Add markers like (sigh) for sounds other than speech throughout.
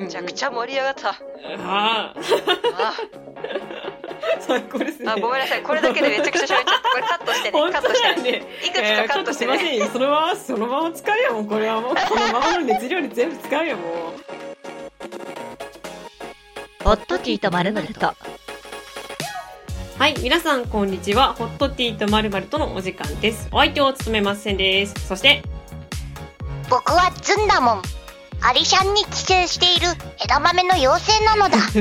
めちゃくちゃ盛り上がった。あ最高ですね。あ、ごめんなさい。これだけでめちゃくちゃ喋っちゃった。これカットしてね。カットしてね。いくつかカットしてね。そのまま、そのまま使うよ、もう。これはもう、このままの熱量で全部使うよ、もう。ホットティーとまるまると。はい、皆さん、こんにちは。ホットティーとまるまるとのお時間です。お相手を務めますせんです。そして、僕はズンダモン。アリシャンに寄生している枝豆の妖精なのだ。(laughs)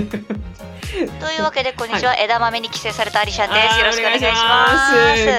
というわけで、こんにちは。枝豆に寄生されたアリシャンです。よろしくお願いしま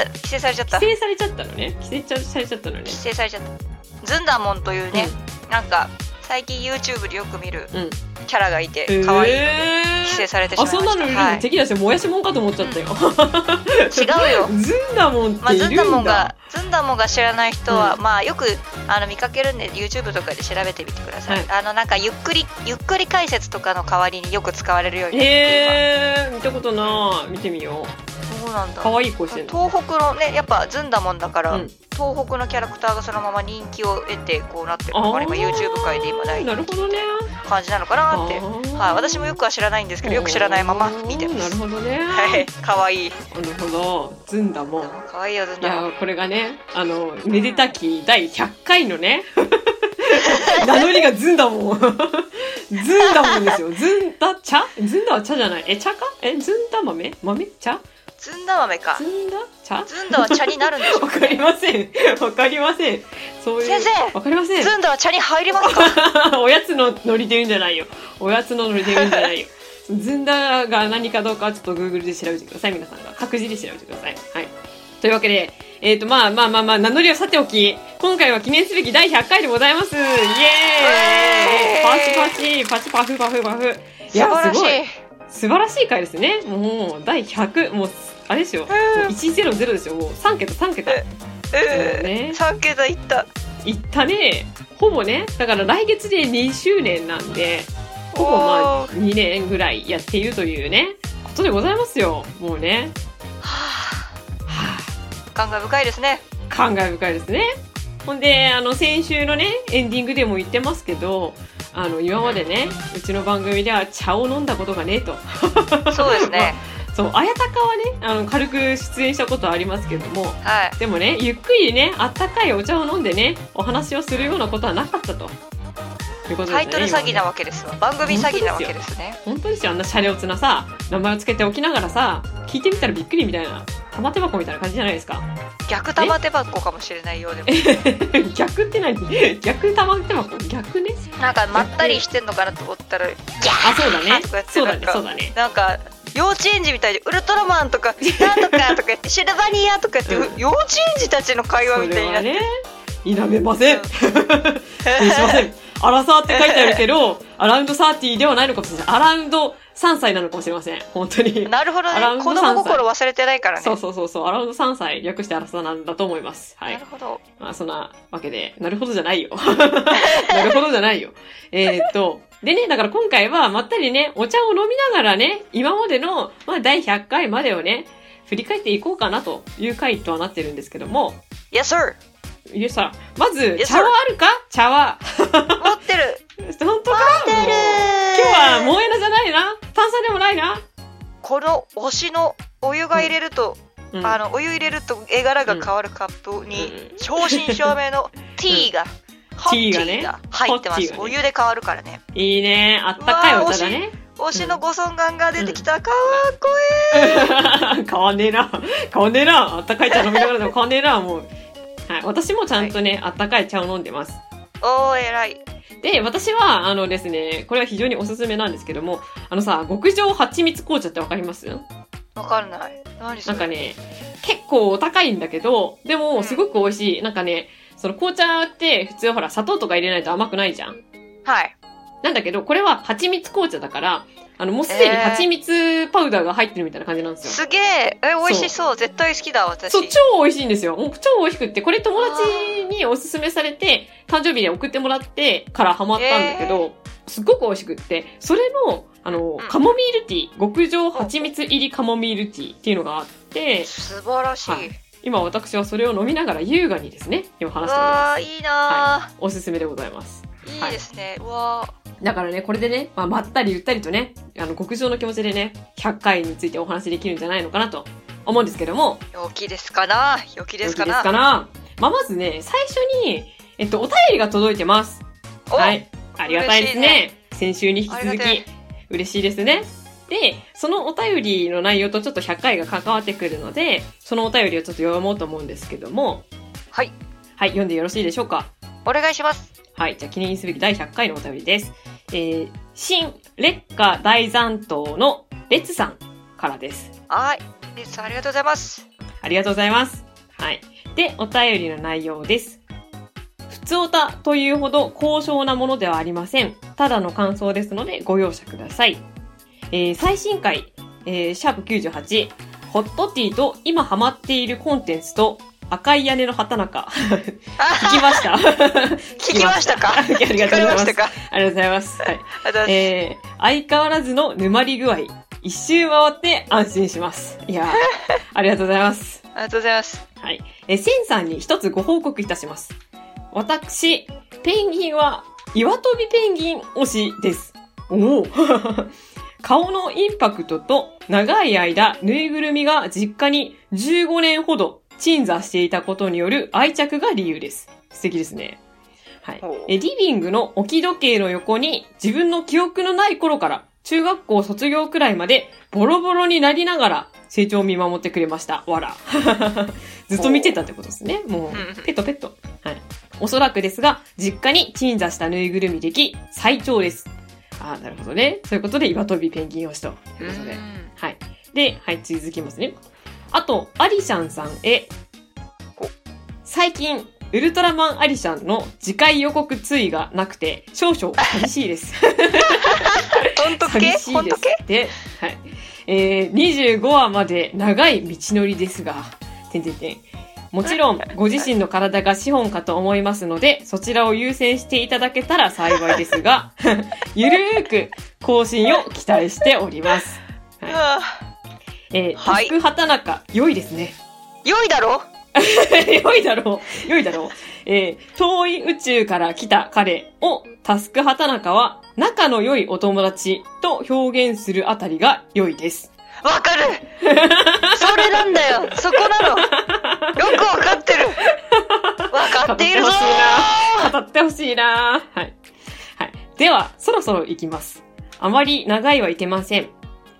すす。寄生されちゃった。規制されちゃったのね。規制ちゃされちゃったのね寄。生されちゃった。ズンダモンというね、なんか、最近 YouTube でよく見るうん。うん。キャラがいて、可愛い。えー寄生されてしまあ、いました。そんなのはい敵だし、もやしもんかと思っちゃったよ。違うよ。ズンダモンっまあ、ているんだ。ズンダモンが、ズンダモンが知らない人は、うまあ、よくあの見かけるんで、YouTube とかで調べてみてください。はいあの、なんか、ゆっくり、ゆっくり解説とかの代わりによく使われるようになってえー、見たことない。見てみよう。今そうなんだ。可愛い声してんの。東北のね、やっぱズンダモンだから、うん東北のキャラクターがそのまま人気を得て、こうなってるのが今 YouTube 界で今大なるほどね。感じなのかなって。はい、私もよくは知らないんですけど、よく知らないまま見てまなるす。ほどね。はい、可愛い。なるほど。ずんだもん。可愛いよ、ズンいダモン。や、これがね、あの、めでたき第100回のね、(laughs) 名乗りがずんだもん。(laughs) ずんだもんですよ。ずんだ茶？ずんだは茶じゃない。え、茶か？え、ずんだ豆？豆？茶？ズンダ豆かず。んだ？茶？ズンダは茶になるんでしょ (laughs) わかりません。わかりません。そういう。先生わかりません。ズンダは茶に入りますか？(laughs) おやつのノリで言うんじゃないよ。おやつのノリで言うんじゃないよ。(laughs) ずんだが何かどうかはちょっと Google で調べてください。皆さんが。各自で調べてください。はい。というわけで、えっ、と、まあまあまあまあ、名乗りをさておき、今回は記念すべき第100回でございます。イエーイパチパチ、パチパフパフパフ。いや、素晴らしいすごい。素晴らしい回ですね。もう、第100、もう、あれですよ。もう100ですよ。もう3桁3桁。えそうね3桁いった。いったね。ほぼね。だから来月で2周年なんで、ほぼまあおー2年ぐらいやっているというね、ことでございますよ。もうね。ははあ、感慨深いですね。あ、感慨深いですね。ほんで、あの、先週のね、エンディングでも言ってますけど、あの、今までね、うちの番組では茶を飲んだことがねえと。そうですね。(laughs) そう、綾鷹はね、あの、軽く出演したことはありますけども、はい。でもね、ゆっくりね、あったかいお茶を飲んでね、お話をするようなことはなかったと。いうことですねタイトル詐欺なわけですわ。番組詐欺なわけですね。本当ですよあんなシャレオツなさ名前をつけておきながらさ聞いてみたらびっくりみたいな玉手箱みたいな感じじゃないですか逆玉手箱かもしれないようでも。逆って何？逆玉手箱？逆ね？なんかまったりしてんのかなと思ったら、あそうだねそうだねそうだねなんか、幼稚園児みたいで、ウルトラマンとか、なんとかとかシルバニアとか言って、うん幼稚園児たちの会話そみたいになって。否めません否定しませんアラサーって書いてあるけどアラウンド30ではないのかもしれないアラウンド3歳なのかもしれません本当になるほどね。子供心忘れてないからね。そうそうそうそうアラウンド3歳略してアラサーなんだと思いますはいなるほど。まあそんなわけで、なるほどじゃないよ。(laughs) なるほどじゃないよ。えーっと、でね、だから今回はまったりね、お茶を飲みながらね、今までの、まあ第100回までをね、振り返っていこうかなという回とはなってるんですけども、Yes, sir! いやさ、まず、茶はあるか？茶は。持ってる。(laughs) 本当か？持ってる。今日はモエナじゃないな？炭酸でもないな？この推しのお湯が入れると、うん。あの、お湯入れると絵柄が変わるカップに、うん。正真正銘のティーが、ホッティーティーがねが入ってます。ねお湯で変わるからね。いいね。あったかいお茶だね。推しのご尊顔が出てきた。かっこいい (laughs) 変わんねえな。変わんねえな。あったかい茶飲みながらでも変わんねえな、もう。はい。私もちゃんとね、あったかい茶を飲んでます。おー、偉い。で、私は、あのですね、これは非常におすすめなんですけども、あのさ、極上蜂蜜紅茶ってわかります？わかんない。何それ？なんかね、結構お高いんだけど、でも、すごく美味しい。なんかね、その紅茶って普通ほら砂糖とか入れないと甘くないじゃん。はい。なんだけど、これは蜂蜜紅茶だから、あの、もうすでに蜂蜜パウダーが入ってるみたいな感じなんですよ。すげえ。え、美味しそう。絶対好きだ、私。そう、超美味しいんですよ。もう超美味しくって、これ友達におすすめされて、誕生日に送ってもらってからハマったんだけど、すっごく美味しくって、それの、あの、うんカモミールティー、極上蜂蜜入りカモミールティーっていうのがあって、素晴らしい。はい今私はそれを飲みながら優雅にですね、今話しておりまうわー、す。いいなはい。おすすめでございます。ー、いいですね。うわだからね、これでね、まあ、まったりゆったりとね、あの、極上の気持ちでね、100回についてお話しできるんじゃないのかなと思うんですけども、陽気ですかな陽気ですかなよきですかなまあ、まずね、最初に、えっと、お便りが届いてます。おはい。ありがたいですね。嬉先週に引き続きありがたい、嬉しいですね。で、そのお便りの内容とちょっと100回が関わってくるので、そのお便りをちょっと読もうと思うんですけども、はい。はい、読んでよろしいでしょうか？お願いします。はい、じゃあ記念すべき第100回のお便りです。えー、新劣化大残党のレツさんからです。はい。です。ありがとうございます。ありがとうございます。はい。で、お便りの内容です。普通おたというほど高尚なものではありません。ただの感想ですのでご容赦ください。えー、最新回、えー、シャープ98、ホットティーと今ハマっているコンテンツと赤い屋根の畑中。聞きました？(laughs) 聞きましたか？ありがとうございます。聞かれましたか？ありがとうございます。はい。えー、相変わらずの沼り具合。一周回って安心します。いやー (laughs) ありがとうございます。ありがとうございます。はい。えー、センさんに一つご報告いたします。私、ペンギンは、岩飛びペンギン推しです。おお顔のインパクトと長い間、ぬいぐるみが実家に15年ほど鎮座していたことによる愛着が理由です。素敵ですね。はい。え、リビングの置き時計の横に自分の記憶のない頃から中学校卒業くらいまでボロボロになりながら成長を見守ってくれました。わら。(laughs) ずっと見てたってことですね。もうんう、ペットペット。はい。おそらくですが、実家に鎮座したぬいぐるみ歴最長です。ああ、なるほどね。そういうことで岩飛びペンギン推しということで。うんはい。で、はい、続きますね。あと、アリシャンさんへお。最近、ウルトラマンアリシャンの次回予告追がなくて、少々寂しいです。ほんと寂しいですって。はい。えー、25話まで長い道のりですが、てんてんてん。もちろん、ご自身の体が資本かと思いますので、そちらを優先していただけたら幸いですが、(laughs) ゆるーく更新を期待しております。はいあえー、はいタスク畑中、良いですね。ー良いだろ？(laughs) 良いだろう。良いだろう。えー、遠い宇宙から来た彼をタスク畑中は仲の良いお友達と表現するあたりが良いです。わかるそれなんだよそこなのわかってるわかっているぞ語ってほしいな語ってほしいなはい。はい。では、そろそろ行きます。あまり長いはいけません。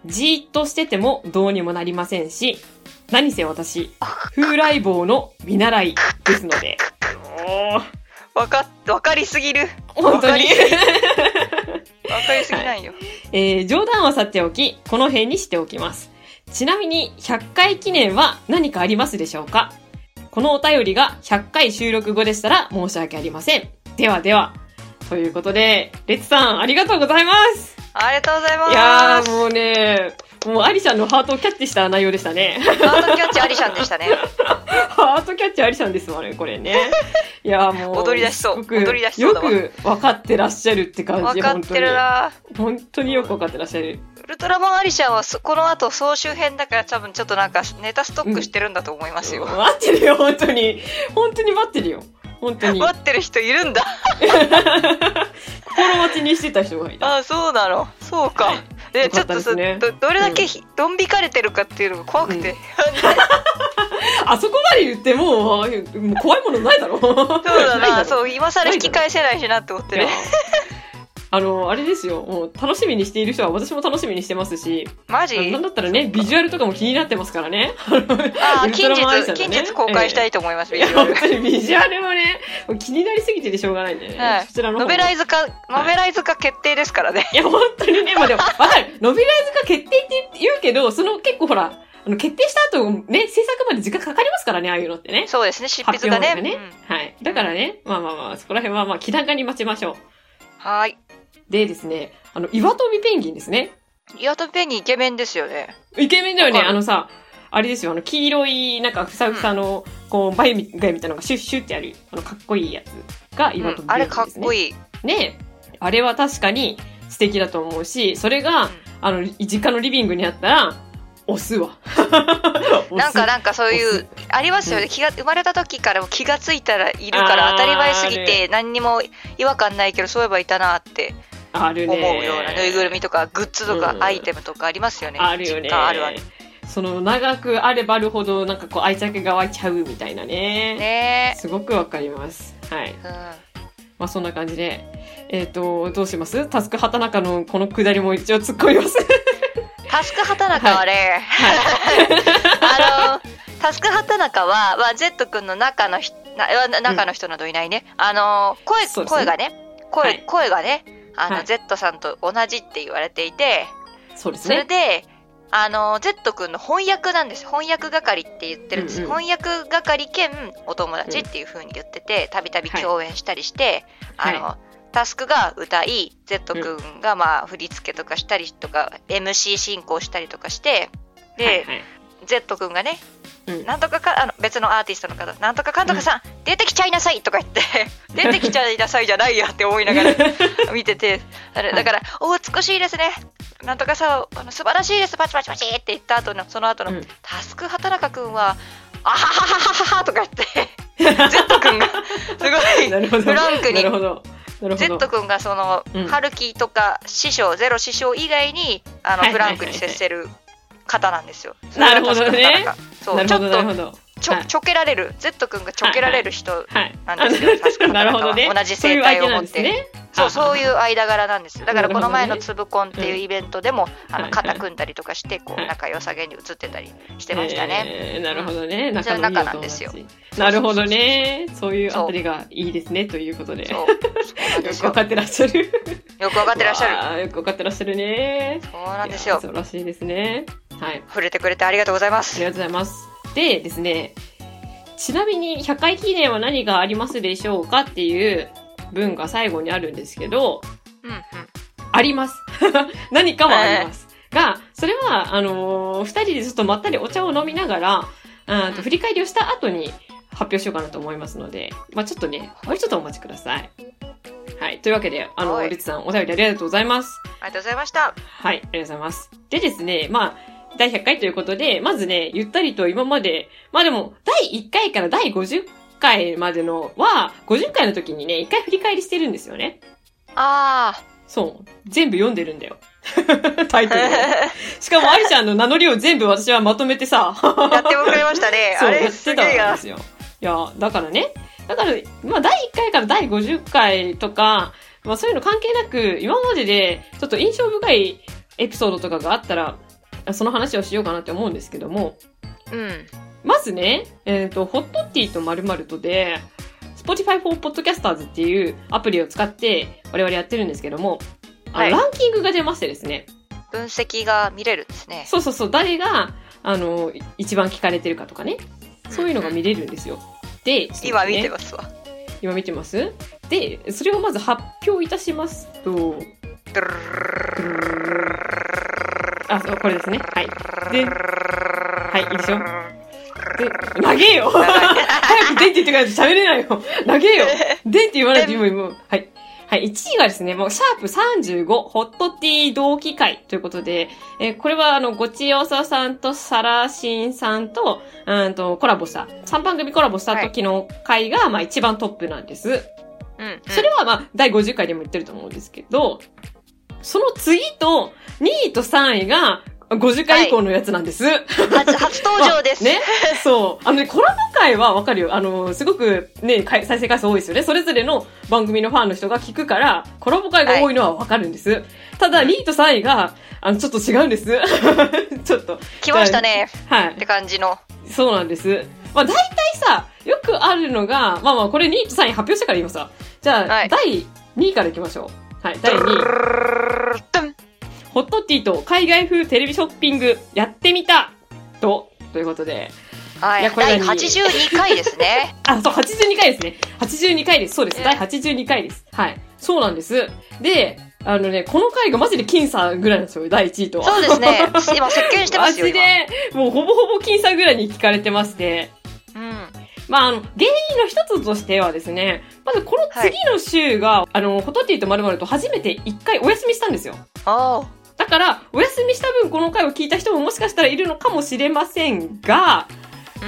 じーっとしててもどうにもなりませんし、何せ私、風来坊の見習いですので。おーわかっ、わかりすぎる。本当にわかり。(laughs) すぎないよ。えー冗談はさておき、この辺にしておきます。ちなみに、100回記念は何かありますでしょうか？このお便りが100回収録後でしたら申し訳ありません。ではでは。ということで、レッツさん、ありがとうございます。ありがとうございます。いやー、もうね、もうアリシャンのハートをキャッチした内容でしたね。ハートキャッチアリシャンでしたね。ハートキャッチアリシャンですわね、これね。(laughs) いやーもう。踊り出しそう踊り出しそうよく分かってらっしゃるって感じ、わかってるな本当に。本当によく分かってらっしゃる。ウルトラマンアリシャンはそこの後総集編だから多分ちょっとなんかネタストックしてるんだと思いますよ。待ってるよ、本当に。本当に待ってるよ。本当に。待ってる人いるんだ。(laughs) 心待ちにしてた人がいた。あ、そうなの。そうか。はいで、よかちょったとさ、っですねど、どれだけひ、どん引かれてるかっていうのが怖くて。う (laughs) んあそこまで言ってもう、あもう怖いものないだろ。そうそうだな、う。そう、今更引き返せないしなって思ってね。あの、あれですよ。もう楽しみにしている人は私も楽しみにしてますし、マジ？なんだったらね、ビジュアルとかも気になってますからね。あ (laughs) ウー近日、近日公開したいと思います、いや、ビジュアル本。当にビジュアルもね、もう気になりすぎててしょうがないんでね。はいそちらのノベライズ化、ノベライズ化決定ですからね。いや、本当にね、まあでも、わかる。ノベライズ化決定って言うけど、その結構ほら、あの、決定した後、ね、制作まで時間かかりますからね、ああいうのってね。そうですね、執筆がね。発表がはい。だからね、まあまあまあ、そこら辺はまあ、気長に待ちましょう。うんはーい。でですね、あの、岩飛びペンギンですね。岩戸ペンギンイケメンですよね。イケメンだよね、あのさ、あれですよ、あの、黄色い、なんか、ふさふさの、こう、バイみたいなのがシュッシュってある、あの、かっこいいやつが岩飛びペンギンですね。うんあれかっこい。いい。ねあれは確かに素敵だと思うし、それが、あの、実家のリビングにあったら、押すわ。(laughs) なんかなんかそういう、ありますよね。気が、生まれた時からも気がついたらいるから当たり前すぎあて何にも違和感ないけど、そういえばいたなって。あるね。思うようなぬいぐるみとかグッズとかうんアイテムとかありますよね。あるよね。あるある。その長くあればあるほどなんかこう愛着が湧いちゃうみたいなね。ねすごくわかります。はい。え。うん。まあそんな感じで。えっ、と、どうします？タスク畑中のこのくだりも一応突っ込みます。(laughs) タスク畑中はね、(laughs) あの、タスク畑中は、まあ、Z 君の中の人、なな中の人などいないね。あの、声、声がね、声、はい声がね、あの、はい。Z さんと同じって言われていて、そうですそれね。で、あの、Z 君の翻訳なんです。翻訳係って言ってるんです。うんうん。翻訳係兼お友達っていう風に言ってて、たびたび共演したりして、はい。あの、タスクが歌い、Z 君がまあ振り付けとかしたりとか、MC 進行したりとかして、で、はいはい。Z 君がね、うんなんとかかあの別のアーティストの方、なんとかかんとかさん、出てきちゃいなさいとか言って、(laughs) 出てきちゃいなさいじゃないやって思いながら (laughs) 見てて、あれだから、お美しいですね。なんとかさ、あの素晴らしいです、パチパチパチって言った後の、その後の、うん。タスク畑中君は、あはははははとか言って、Z 君が、(laughs) すごい。フランクに Z ど。君がその、うん。春樹とか師匠、ゼロ師匠以外に、あの、はいフランクに接せる方なんですよ。なるほどねそう、ちょっと。ちょ、はいちょけられる、Z 君がちょけられる人、はい。なんですよタスクなるほどね。同じ生態を持ってそうね。そう、そういうは間柄なんですよ。だからこの前のつぶコンっていうイベントでも、あの、はい肩組んだりとかして、こう、はい仲良さげに映ってたりしてましたね。えーなるほどね。仲のいい仲なんですよなるほどね。そういうあたりがいいですね、ということで。よくわか。ってらっしゃる。よくわかってらっしゃる。よくわかってらっしゃるね。そうなんですよ。素晴らしいですね。はい。触れてくれてありがとうございます。ありがとうございます。でですね、ちなみに100回記念は何がありますでしょうかっていう文が最後にあるんですけど、うんうん。あります。(laughs) 何かはあります。が、それは、あのー二人でちょっとまったりお茶を飲みながら、あと振り返りをした後に発表しようかなと思いますので、まあちょっとね、もうちょっとお待ちください。はい。というわけで、あの、はいリツさん、お便りありがとうございます。ありがとうございました。はい、ありがとうございます。でですね、まあ、第100回ということで、まずね、ゆったりと今まで、まあでも、第1回から第50回までのは、50回の時にね、1回振り返りしてるんですよね。あそう。全部読んでるんだよ。(laughs) タイトルを。あ。(laughs) しかも、アリちゃんの名乗りを全部私はまとめてさ、やってくれましたね。(laughs) そう、あれ、やってたんで。すよ。いや、だからね、だから、まあ、第1回から第50回とか、まあ、そういうの関係なく、今までで、ちょっと印象深いエピソードとかがあったら、その話をしようかなって思うんですけども、うん。まずね、えっ、と、ホットティーと〇〇とで、Spotify for Podcasters っていうアプリを使って我々やってるんですけども、はいランキングが出ましてですね、分析が見れるんですね。そうそうそう、誰が、あの、一番聞かれてるかとかね、そういうのが見れるんですよ。で、ちょっと今ね見てますわ。今見てます？で、それをまず発表いたしますと、あ、そう、これですね。はい。で、はい、いいでしょで、投げよ (laughs) 早くでんって言ってから喋れないよ投げよ (laughs) でんって言わないと今、今、はい。はい、1位がですね、もう、シャープ35、ホットティー同期会ということで、えーこれは、あの、ごちよささんとサラシンさんと、うんと、コラボした、3番組コラボした時の回が、まあ、一番トップなんです。うん。それはまあ、第50回でも言ってると思うんですけど、その次と、2位と3位が、50回以降のやつなんです。初、初登場です。(laughs) ね。そう。あのね、コラボ回はわかるよ。あの、すごくね、回再生回数多いですよね。それぞれの番組のファンの人が聞くから、コラボ回が多いのはわかるんです。ただ、2位と3位が、あの、ちょっと違うんです。(laughs) ちょっと。来ましたね。はいっ。て感じの。そうなんです。まあ大体さ、よくあるのが、まあまあこれ2位と3位発表したから言いますさ。じゃあ、はい第2位からいきましょう。はい、第2位。ホットティーと海外風テレビショッピングやってみたと、ということで。はいい。やこれが第二位82回ですね。(laughs) あ、そう、82回ですね。82回です。そうです。ね第82回です。はい。そうなんです。で、あのね、この回がマジで僅差ぐらいなんですよ。第1位とは。そうですね。(laughs) 今、席巻してますよ、今。マジで、もうほぼほぼ僅差ぐらいに聞かれてまして。うん。まあ、あの、原因の一つとしてはですね、まずこの次の週が、あの、ホトティと〇〇と初めて一回お休みしたんですよ。あだから、お休みした分この回を聞いた人ももしかしたらいるのかもしれませんが、あ。うん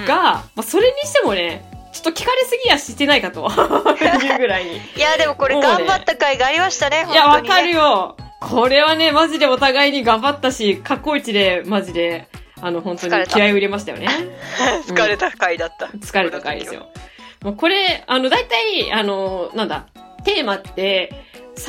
が、まあ、それにしてもね、ちょっと聞かれすぎやしてないかと (laughs) いうぐらいに。いや、でもこれ頑張った甲斐がありましたね、いや、わかるよ。これはね、マジでお互いに頑張ったし、過去一で、マジで、あの、本当に気合を入れましたよね。(laughs) 疲れた回だった。疲れた回ですよ。もうこれ、あの、大体、あの、なんだ、テーマって、3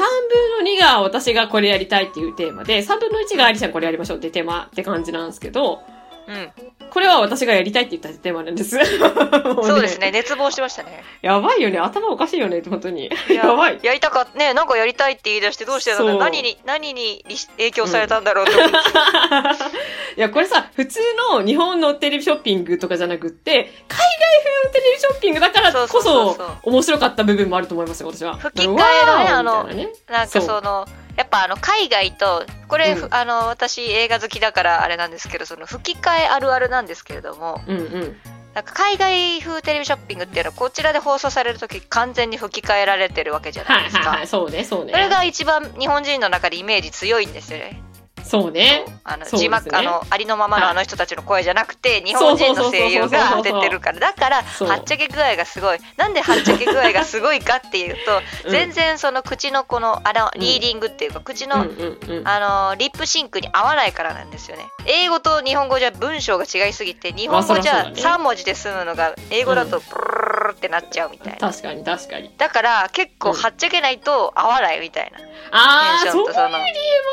分の2が私がこれやりたいっていうテーマで、3分の1がアリちゃんこれやりましょうっていうテーマって感じなんですけど、うん。これは私がやりたいって言ったテーマなんです。(laughs) もそうですね、。熱望してましたね。やばいよね。頭おかしいよね、本当に。いやばい。やりたかった、ね、なんかやりたいって言い出してどうしてなんだそう何に、何に影響されたんだろうって思って。(laughs) いや、これさ、普通の日本のテレビショッピングとかじゃなくって、海外風のテレビショッピングだからこそうそうそうそそう、面白かった部分もあると思いますよ、私は。吹き替えのねあのなねなんかその、やっぱあの海外と、これ、うんあの私映画好きだからあれなんですけど、その吹き替えあるあるなんですけれども、うんうん。なんか海外風テレビショッピングっていうのはこちらで放送されるとき完全に吹き替えられてるわけじゃなですか。はいいはいはい、そうね、そうね。それが一番日本人の中でイメージ強いんですよね。そうね。あの字幕、あのありのままのはい。あの人たちの声じゃなくて、日本人の声優が当ててるからだからはっちゃけ具合がすごい。なんではっちゃけ具合がすごいかっていうと、(laughs) うん。全然その口のこのあのうん。リーディングっていうか口の、うんうんうん。あのリップシンクに合わないからなんですよね。英語と日本語じゃ文章が違いすぎて日本語じゃまあそりゃそうだね。3文字で済むのが英語だとブルルルルってなっちゃうみたいな、確かに確かに。だから結構うん。はっちゃけないと合わないみたいな、あー、テンシそういう理由も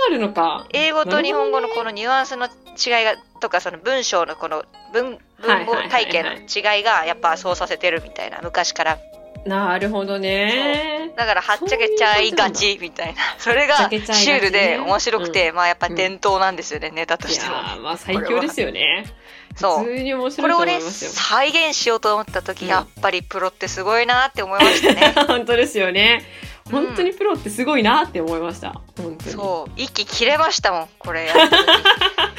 あるのか。英語と日本語のこのニュアンスの違いがとかその文章のこの文文語体系の違いがやっぱそうさせてるみたいな。昔からなるほどね。だからはっちゃけちゃいがちみたいな。それがシュールで面白くて、まあやっぱ伝統なんですよね、ネタといしては。まあ最強ですよね。そう。普通に面白いとこれをね。再現しようと思った時、うん。やっぱりプロってすごいなって思いましたね。(laughs) 本当ですよね。うん。本当にプロってすごいなって思いました。そう。息切れましたもんこれやった時 (laughs)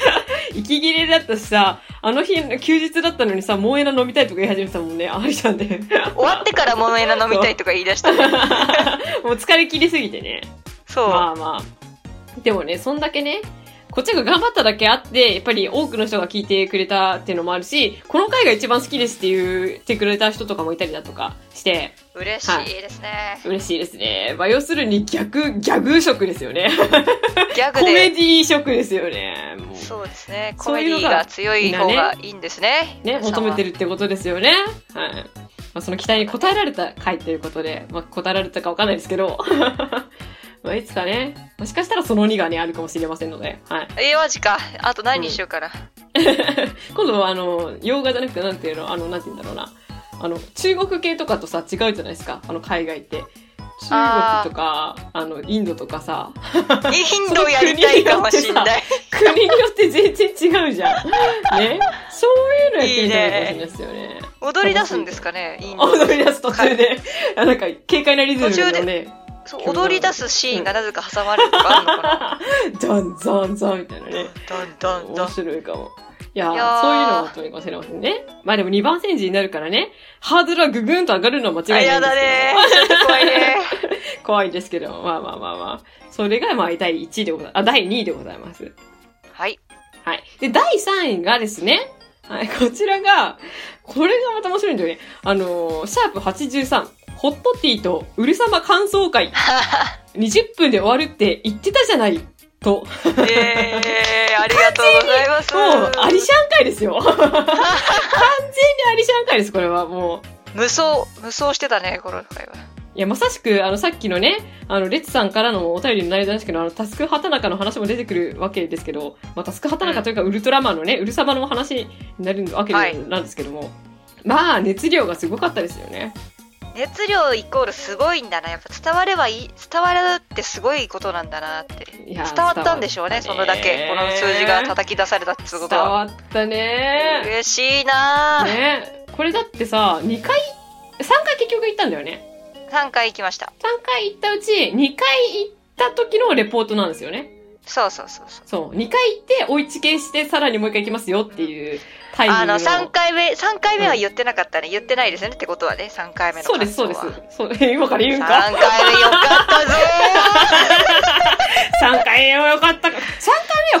息切れだったしさ、あの日、休日だったのにさ、萌えな飲みたいとか言い始めてたもんね、ありちゃんで。終わってからモエナ飲みたいとか言い出したね (laughs) もう疲れ切りすぎてね。そう、まあまあ。でもね、そんだけね、こっちが頑張っただけあって、やっぱり多くの人が聞いてくれたっていうのもあるし、この回が一番好きですって言ってくれた人とかもいたりだとかして、嬉しいですね、嬉しいですね。まあ、要するに逆、ギャグ色ですよね。ギャグコメでディ色ですよね。そうですねコメディが強い方がいいんですねね、皆さんは求めてるってことですよね。はい。まあ、その期待に応えられた回ということで、まあ、応えられたかわかんないですけど、(laughs) まあ、いつかね、もしかしたらその2がね、あるかもしれませんので、はい。えー、マジかあと何にしようかな、(laughs) 今度は、あの、洋画じゃなくて、なんていうの、あの、なんて言うんだろうな。あの、中国系とかとさ、違うじゃないですか。あの、海外って。中国とか、あの、インドとかさ、インドやりたいかもしんない国によって全然違うじゃん。ね？そういうのやってみたいかもしれないですよね。踊り出すんですかねインド踊り出す途中で、あなんか、軽快なリズムのね、そう踊り出すシーンがなぜか挟まれるとかあるのかな (laughs) ザンザンザンみたいなね。どんどんど面ん白いかも。いやーいやーそういうのもとにかもしれませんね。まあでも2番戦時になるからね、ハードルはぐぐんと上がるのは間あ違いないんですけど。やだね怖いね (laughs) 怖いですけど、まあまあまあまあ。それがまあ第1位でございあ、第2位でございます。はいはい。で、第3位がですね、はい、こちらが、これがまた面白いんだよね。あのーシャープ83、ホットティーとウル様感想会、(laughs) 20分で終わるって言ってたじゃない、と。えー、ありがとうございますもう、アリシャン会ですよ。完全にアリシャン会です、これは。もう。無双無双してたねこの回はいや、まさしく、あの、さっきのね、あの、レッツさんからのお便りの内容なんですけど、あの、タスク畑中の話も出てくるわけですけど、まあ、タスク畑中というか、ウルトラマンのね、ウルサバの話になるわけはいなんですけども、まあ、熱量がすごかったですよね。熱量イコールすごいんだな。やっぱ伝わればいい伝わるってすごいことなんだなって。伝わったんでしょうねそのだけ。この数字が叩き出されたってこと伝はわったね。嬉しいな、ね。これだってさ、2回、3回結局行ったんだよね。3回行きました。3回行ったうち、2回行った時のレポートなんですよね。そうそうそうそう。そう。2回行って、追いチケして、さらにもう1回行きますよっていうタイミングあの3回目3回目は言ってなかったね、言ってないですね。ってことはね3回目のそうです、そう感です。そう、(laughs) 今から言うん3か回目よかったぞ ?3 (laughs) 回目はよかったか。3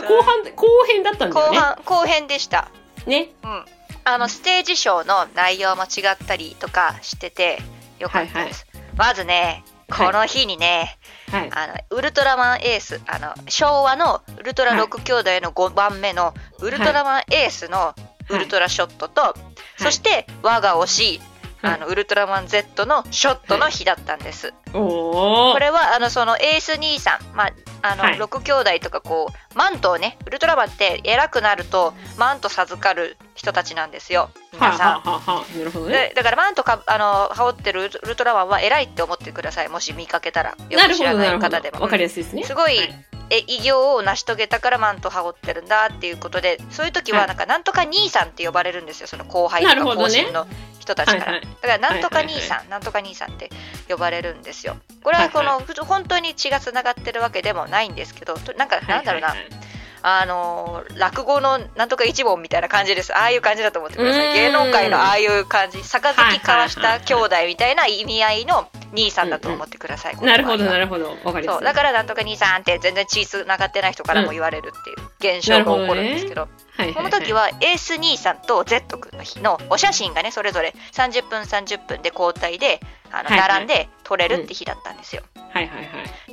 回目は後半、後編だったんーだよね。後半後編でした。ね。うん。あのステージショーの内容も違ったりとかしててよかったです、まずねこの日にね、はい。あのウルトラマンエースあの昭和のウルトラはい6兄弟の5番目のウルトラマンエースのウルトラショットと、そして我が推し、はいあのウルトラマン Z のショットの日だったんです。これはあのそのエース兄さん、まああのはい。6兄弟とかこうマントをねウルトラマンって偉くなるとマント授かる人たちなんですよ。皆さん。はあ、はあはあはあ、なるほどね。でだからマントかあの羽織ってるウルトラマンは偉いって思ってください。もし見かけたら。よく知らなない方で。も。わかりやすいですね。すごいはえ偉業を成し遂げたからマント羽織ってるんだっていうことでそういう時ははい。なんかなんとか兄さんって呼ばれるんですよその後輩とか後進の人たちから、はいはい。だからなんとか兄はいさん、なんとか兄さんって呼ばれるんですよ。これはこの、はいふつ本当に血がつながってるわけでもないんですけどとなんかいなんだろうな、はいはいはいあのー落語のなんとか一門みたいな感じです。ああいう感じだと思ってください。芸能界のああいう感じ。杯交わした兄弟みたいな意味合いの兄さんだと思ってください、なるほど、なるほど。わかりやすい。そう。だからなんとか兄さんって全然血つながってない人からも言われるっていう現象が起こるんですけど。はいはいこの時はエース兄さんと Z 君の日のお写真がねそれぞれ30分30分で交代であの並んで撮れるって日だったんですよ。はいはいはい。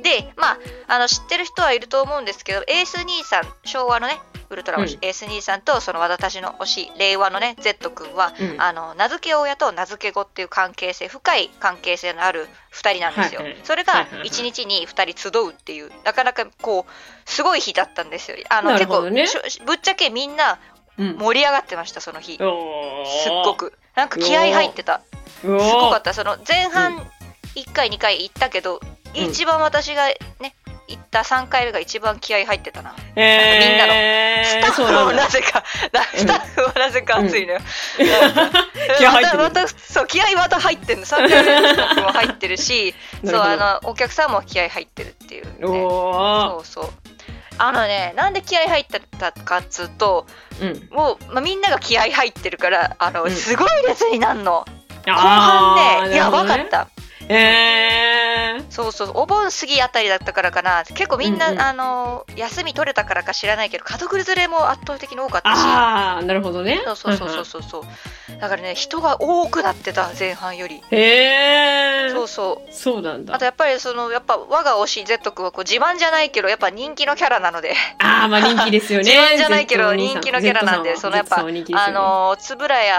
でまああの知ってる人はいると思うんですけどエース兄さん昭和のねウルトラ推し、うんエース兄さんとその私の推し令和のね Z 君は、うんあの名付け親と名付け子っていう関係性深い関係性のある2人なんですよ。はいはいそれがはいはいはい1日に2人集うっていうなかなかこうすごい日だったんですよ。あのねしょぶっちゃけみんなうん。盛り上がってましたその日。すっご。くなんか気合入ってたすごかったその前半1回2回行ったけど、うん一番私がね行った3回目が一番気合入ってたな、えー、スタッフそうなぜかなスタッフはなぜか熱いのよ、気合入ってる。またまたそう気合また入ってるの。3回目のスタッフも入ってるし (laughs) なそうあのお客さんも気合入ってるっていう、ね。そうそう。あのねなんで気合入ってたかっつうとうん。もう、まあ、みんなが気合入ってるからあの、うん。すごい列になるの。後半ね。やばかっ。た。えー。そうそうお盆過ぎあたりだったからかな。結構みんな、うんうん。あの休み取れたからか知らないけど家族連れも圧倒的に多かったし。あー、なるほどね。そうそうそうそうそう。そうだからね人が多くなってた前半より。へー。そうそう。そうなんだ。あと。やっぱりそのやっぱ我が推し Z 君はこう自慢じゃないけどやっぱ人気のキャラなので。あー、まあ人気ですよね。(laughs) 自慢じゃないけど人気のキャラなんでそのやっぱよあねの円谷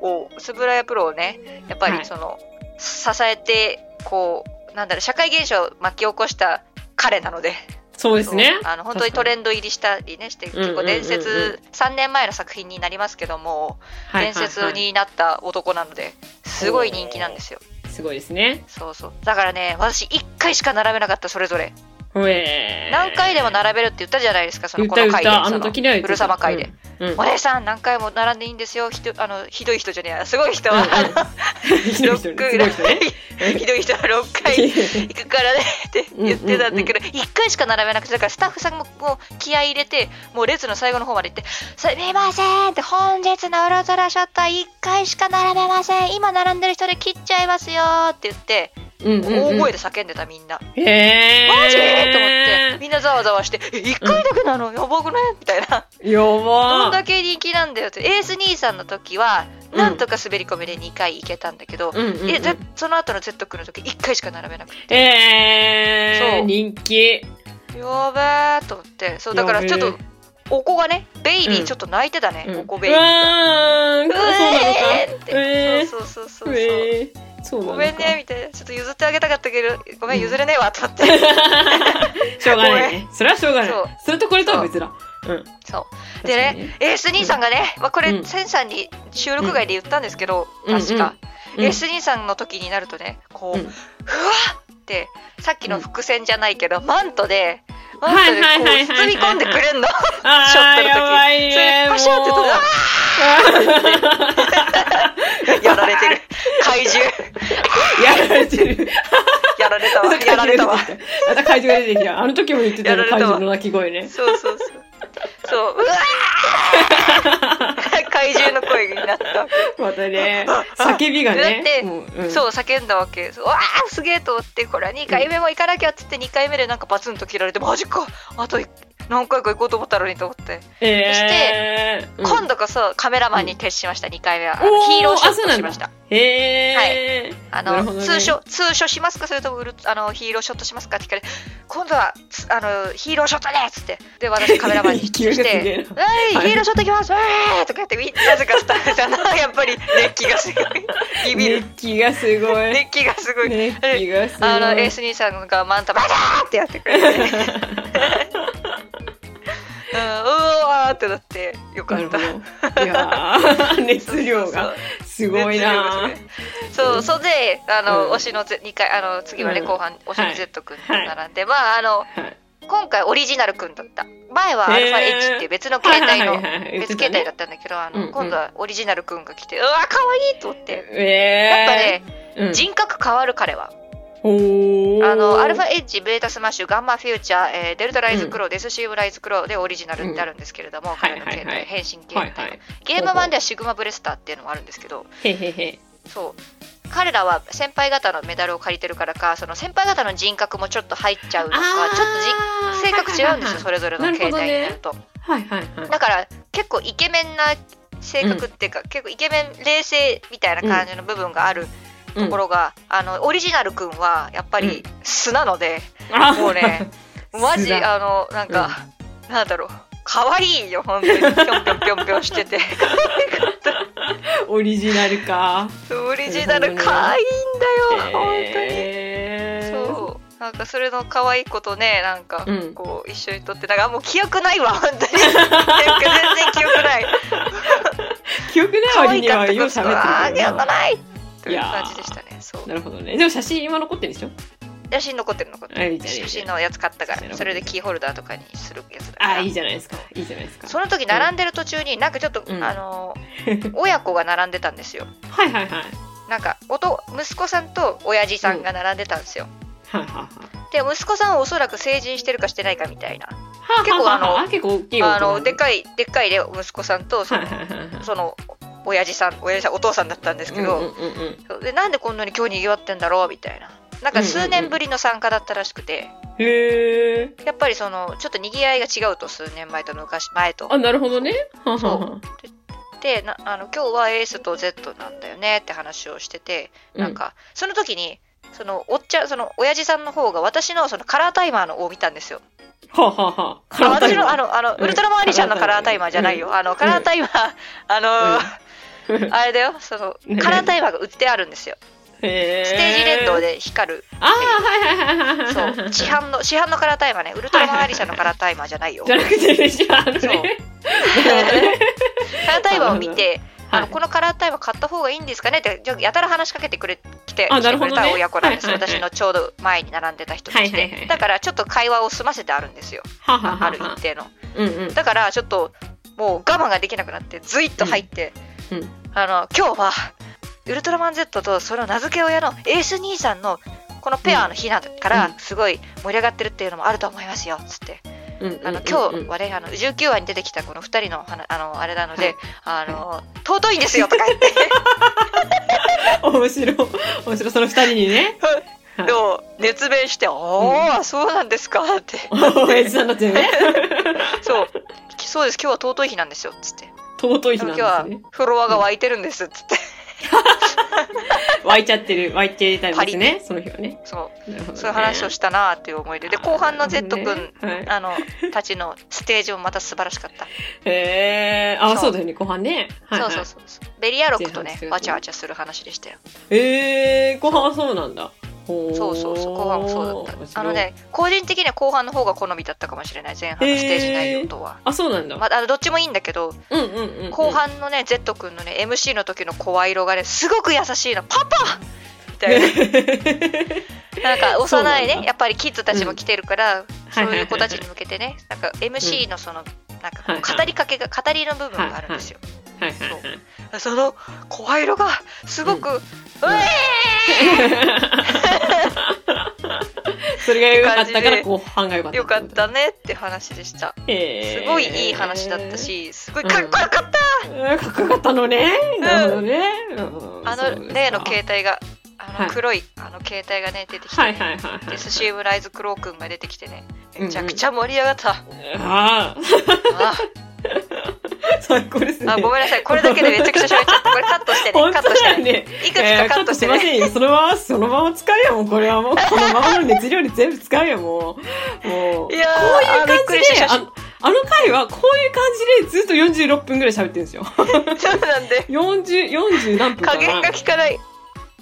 を円谷プロをねやっぱはい。りその、支えてこうなんだろう社会現象を巻き起こした彼なのでそうですね。あの本当にトレンド入りしたりねしてうんうんうんうん結構伝説3年前の作品になりますけどもはいはいはい伝説になった男なのですごい人気なんですよすごいですね。そうそうだからね私1回しか並べなかったそれぞれ。何回でも並べるって言ったじゃないですかそのこの回でた。あの。古様回で、うん。うん。お姉さん何回も並んでいいんですよ。ひどあのひどい人じゃねえや。すごい人は、うんうん。ひどい人。ひどい人は6回行くからね。って言ってたんだけど、1回しか並べなくてだからスタッフさんももう気合い入れてもう列の最後の方まで行って「すみません」って「本日のウルトラショットは1回しか並べません。今並んでる人で切っちゃいますよ」って言ってうんうんうん。大声で叫んでたみんな。へー。マジ？と思って。みんなざわざわして「え1回だけなの？やばくない?」みたいな。やどだけ人気なんだよって。エース兄さんの時はうん。なんとか滑り込みで2回行けたんだけど、うんうんうん。えぜその後の Z 君の時1回しか並べなくて。えー。そう。人気。やべーと思って。そうだからちょっとお子がねベイビうん。ーちょっと泣いてたね、うん。お子ベイビーうわーん。そう。えーって、えー。そうそうそうそうえー。ごめんねみたいな。ちょっと譲ってあげたかったけどごめん譲れねえわと思って、(laughs) しょうがないね。(laughs) それはしょうがない。それとこれとは別だ。うん。そう。でねエース兄さんがね、まあ、これ、うん。センさんに収録外で言ったんですけど、うん確か、うん。エース兄さんの時になるとねこう、うん。ふわってさっきの伏線じゃないけど、マントでマントでこう包み込んでくれんの。あショットの時。それね。パシャってともう。(laughs) やられてる。怪獣。やられてる。やられたわ。やられたわ。(laughs) また怪獣が出てきた。あの時も言ってた怪獣の鳴き声ね。そうそうそう (laughs) そう。うわー (laughs) 怪獣の声になった。またね、(laughs) 叫びがだねううん。そう叫んだわけ。そうわあすげえと思ってこれは2回目も行かなきゃっつって2回目でなんかバツンと切られてマジか。あとい何回か行こうと思ったのにと思って、えー、今度こそカメラマンに徹しました、2回目は。ヒーローショットしました。へえあの、なるほどね。通所通所しますか？それともウルあのヒーローショットしますかって聞かれ今度はつあのヒーローショットでっつって。で私カメラマンにして「(laughs) なはい、はい。ヒーローショットいきます！わー!」とか言ってみなぜかスタッフさんのやっぱり熱気がすごい。ビビる。熱気がすごい。熱気がすごい、熱気がすごい。あのエース兄さんがマンタバジャーってやってくれて、(laughs) うん、うわーってなってよかった。いやー (laughs) 熱量がすごいな。そう、それで、あの、うん。推しのぜ二回、あの、次はね、うん。後半、推しのはい Z 君と並んで、まあ、あの、はい。今回オリジナル君だった。前はアルファ H っていう別の携帯の、別携帯だったんだけど、あの、うんうん。今度はオリジナル君が来て、うわ、可愛いと思って。えやっぱね、うん。人格変わる彼は。あの、アルファエッジ、ベータスマッシュ、ガンマフューチャー、えーデルタライズクロー、デスシームライズクローでオリジナルってあるんですけれども、ん。彼の携帯、はい。はいはい変身携帯、はいはい。ゲーム版ではシグマブレスターっていうのもあるんですけど、へへへ。そう。彼らは先輩方のメダルを借りてるからかその先輩方の人格もちょっと入っちゃうのかちょっとじ性格違うんですよそれぞれの携帯になると。はいはいはい。だから結構イケメンな性格っていうか、結構イケメン冷静みたいな感じの部分があるところが、あのオリジナル君はやっぱり素なので、あ。もうね (laughs) マジあのなんか、なんだろう可愛いよ本当に。ぴょんぴょんぴょんぴょんしてて。(laughs) オリジナルか。オリジナル可愛いんだよ、本当に。そう。なんかそれの可愛い子とねなんかうん。こう一緒に撮ってなんかもう記憶ないわ本当に。全然記憶ない。(laughs) 記憶可ない割に愛かったはよう喋あー記ってるけど。な。憶ないという感じでしたね。そう。なるほどね。でも写真今残ってるでしょ？写真残ってる残ってる。写真のやつ買ったから。それでキーホルダーとかにするやつだから。あ、いいじゃないですか。いいじゃないですか。その時並んでる途中になんかちょっと、うん。あのー親子が並んでたんですよ。はいはいはい。なんかおと息子さんと親父さんが並んでたんですよ、はいはいはい。で息子さんはおそらく成人してるかしてないかみたいな。は結構あの結構大きいあのでっいかいでっかいで息子さんとその。その親父さん親父さんお父さんだったんですけど、でなんでこんなに今日にぎわってんだろうみたいな。なんか数年ぶりの参加だったらしくて、へえ。やっぱりそのちょっとにぎわいが違うと数年前と昔前と。あ、なるほどね。そはでなあの今日はエースと Z なんだよねって話をしててなんか、その時にそのおっちゃんその親父さんの方が私のそのカラータイマーのを見たんですよ。ははは。あ私のあのあの、うんウルトラマンアリシャンのカラータイマーじゃないよ。あのカラータイマー、あのー (laughs) あれだよそのねカラータイマーが売ってあるんですよ。へステージ連動。で光るああ、はいはいはいはいはい。そう市販の市販のカラータイマーねウルトラマンアリシャンのカラータイマーじゃないよ。じゃなくてね、じゃあね。そうなるほどねカラータイマーを見て、あのはいこのカラータイマー買った方がいいんですかねってやたら話しかけてくれ来てあ来てくれた親子なんです、私のちょうど前に並んでた人たちで、はいはいはいだからちょっと会話を済ませてあるんですよははははある一定のうんうん。だからちょっともう我慢ができなくなってズイッと入って、あの今日はウルトラマン Z とその名付け親のエース兄さんのこのペアの日だからうん。すごい盛り上がってるっていうのもあると思いますよ。つって。うん。うん。うん。あの今日はねあの19話に出てきたこの2人の話あのあれなので、あの尊いんですよとか言って。(laughs) 面白い。面白い。その二人にね。はい。でも熱弁して「ああ、そうなんですか」って。(laughs) 親父さんだってね。(laughs)「そう。そうです。今日は尊い日なんですよ」つって尊い「日今日はなんですね。フロアが湧いてるんです」つって。湧いちゃってる、湧いてたんですね、その日はね。そう。ね。そういう話をしたなっていう思い出で。後半の Z 君、はい。あのたちのステージもまた素晴らしかった、へえ、あ、そう。そうだよね、後半ね。はいはい。そうそうそうそう。ベリアロックとねわちゃわちゃする話でしたよ。えー、後半はそうなんだ。そそうそうそう後半もそうだった。あの。ね個人的には後半の方が好みだったかもしれない。前半のステージ内容とは、あ、そうなんだ。まあ、どっちもいいんだけどうんうんうん。うん。後半のね Z 君のね MC の時の声色がねすごく優しいの。パパみたいな。(laughs) なんか幼いねやっぱりキッズたちも来てるから、そはいうはいはいいう子たちに向けてねなんか MC のその、なんかこうはいはい。語りかけが語りの部分があるんですよ、はいはいはい。その声色がすごく、う (laughs) それが良かったから後半が良かった。えよかっ。たねって話でしたすごいいい話だった。しすごいかっこよかった、うんかっこよかったのね。うんあの例の携帯があはいの黒い、あの携帯がね出てきて、はいはいはいはい。でスシームライズクロー君が出てきてねめちゃくちゃ盛り上がった。ああ、あ (laughs) 最高ですね。あ、ごめんなさい。これだけでめちゃくちゃ喋っちゃった。これカットしてね。カットしてね。いくつかカットしてね。せんよ。そのまま、そのまま使うよ、もう。これはもう、このままの熱量に全部使うよ、もう。もう。いやーこういう感じで、あの、あの回はこういう感じでずっと46分ぐらい喋ってるんですよ。(laughs) そうなんで。40、40何分かな。加減が効かない。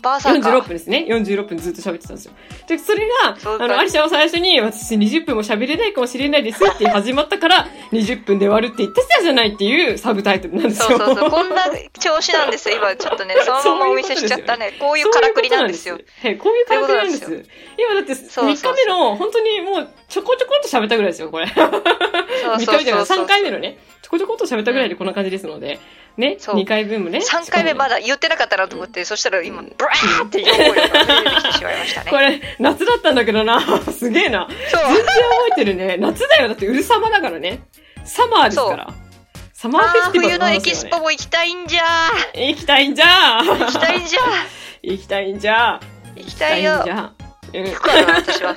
バーサーカ46ー。分ですね。46分ずっと喋ってたんですよ。で、それが、あの、アリシャは最初に、私20分も喋れないかもしれないですって始まったから、20分で終わるって言ってたじゃないっていうサブタイトルなんですよ。そうそうそう。こんな調子なんですよ。今ちょっとね、(laughs) そのままお見せしちゃったね。こういうからくりなんですよ。はい、こういうからくりなんです。今だってそう3日目の、本当にもうちょこちょこっと喋ったぐらいですよ、これ。そう3日そう目じゃない、そうそう3。回目のね、ちょこちょこっと喋ったぐらいでこんな感じですので、ね、そう2回分もね。3回目まだ。だ言ってなかったなと思って、そしたら今、ブラーって4声が出てきてしまいましたね。これ、夏だったんだけどな。(laughs) すげえな。そう。全然覚えてるね。夏だよ。だって、うるさまだからね。サマーですから。サマーフェスティバル冬のエキスポも行きたいんじゃ行きたいんじゃー行きたいんじゃ (laughs) 行きたいんじゃー行き行たいよ。行くからな、私は。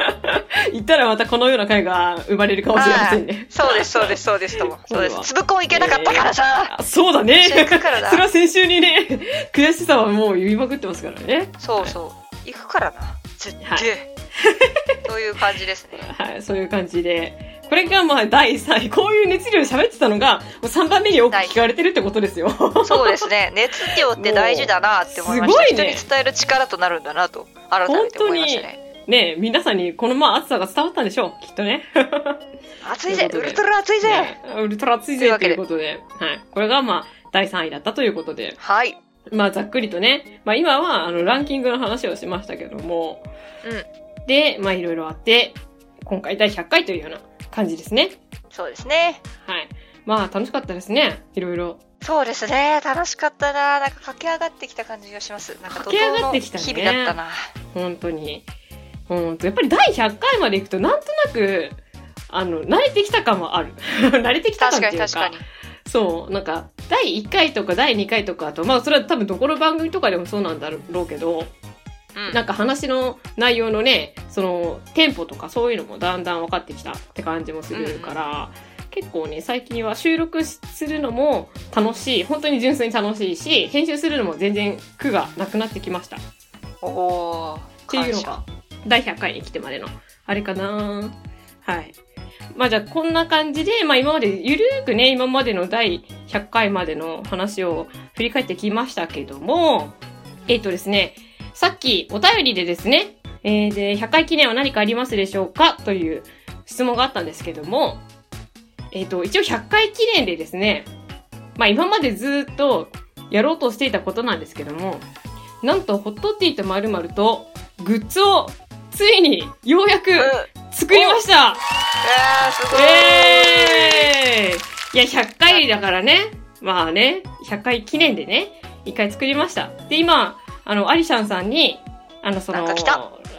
(laughs) 行ったらまたこのような会が生まれるかもしれませんね。そうです、そうです、そうですとも。そうです。つぶこん行けなかったからさ。あそうだね。一緒に行くからなそれは先週にね、(laughs) 悔しさはもう言いまくってますからね。そうそう。行くからな。絶はい対。そういう感じですね。(laughs) はい、そういう感じで。これがまあ第3位。こういう熱量で喋ってたのが、もう3番目に多く聞かれてるってことですよ。そうですね。熱量って大事だなって思いました。すごいね人に伝える力となるんだなと、改めて思いましたね。ねえ皆さんにこのまあ暑さが伝わったんでしょう。きっとね。(laughs) 暑いぜウルトラ暑いぜ、ねウルトラ暑いぜとということで。はい。これがまあ第3位だったということで。はい。まあざっくりとね。まあ今はあのランキングの話をしましたけども。うん。で、まあいろいろあって、今回第100回というような感じですね。そうですね。はい。まあ楽しかったですね。いろいろ。そうですね。楽しかったな。なんか駆け上がってきた感じがします。なんか怒駆け上がってきたね日々だったな。本当に。本当やっぱり第100回まで行くとなんとなく、あの、慣れてきた感はある。(laughs) 慣れてきた感っていうか。確かに確かに。そう、なんか、第1回とか第2回とかあと、まあそれは多分どこの番組とかでもそうなんだろうけど、うん。なんか話の内容のね、その、テンポとかそういうのもだんだん分かってきたって感じもするから、結構ね、最近は収録するのも楽しい、本当に純粋に楽しいし、編集するのも全然苦がなくなってきました。っおー。ていうのが、第100回に来てまでの、あれかなはい。まあじゃあこんな感じで、まあ今までゆるーくね、今までの第100回までの話を振り返ってきましたけども、えっ、とですね、さっきお便りでですね、えー、で、100回記念は何かありますでしょうかという質問があったんですけども、えっ、と、一応100回記念でですね、まあ今までずっとやろうとしていたことなんですけども、なんと、ホットティーとまるまると、グッズを、ついに、ようやくうん。、作りましたえー、すごい。えーいや、100回だからね。まあね、100回記念でね、一回作りました。で、今、あの、アリシャンさんに、あの、その、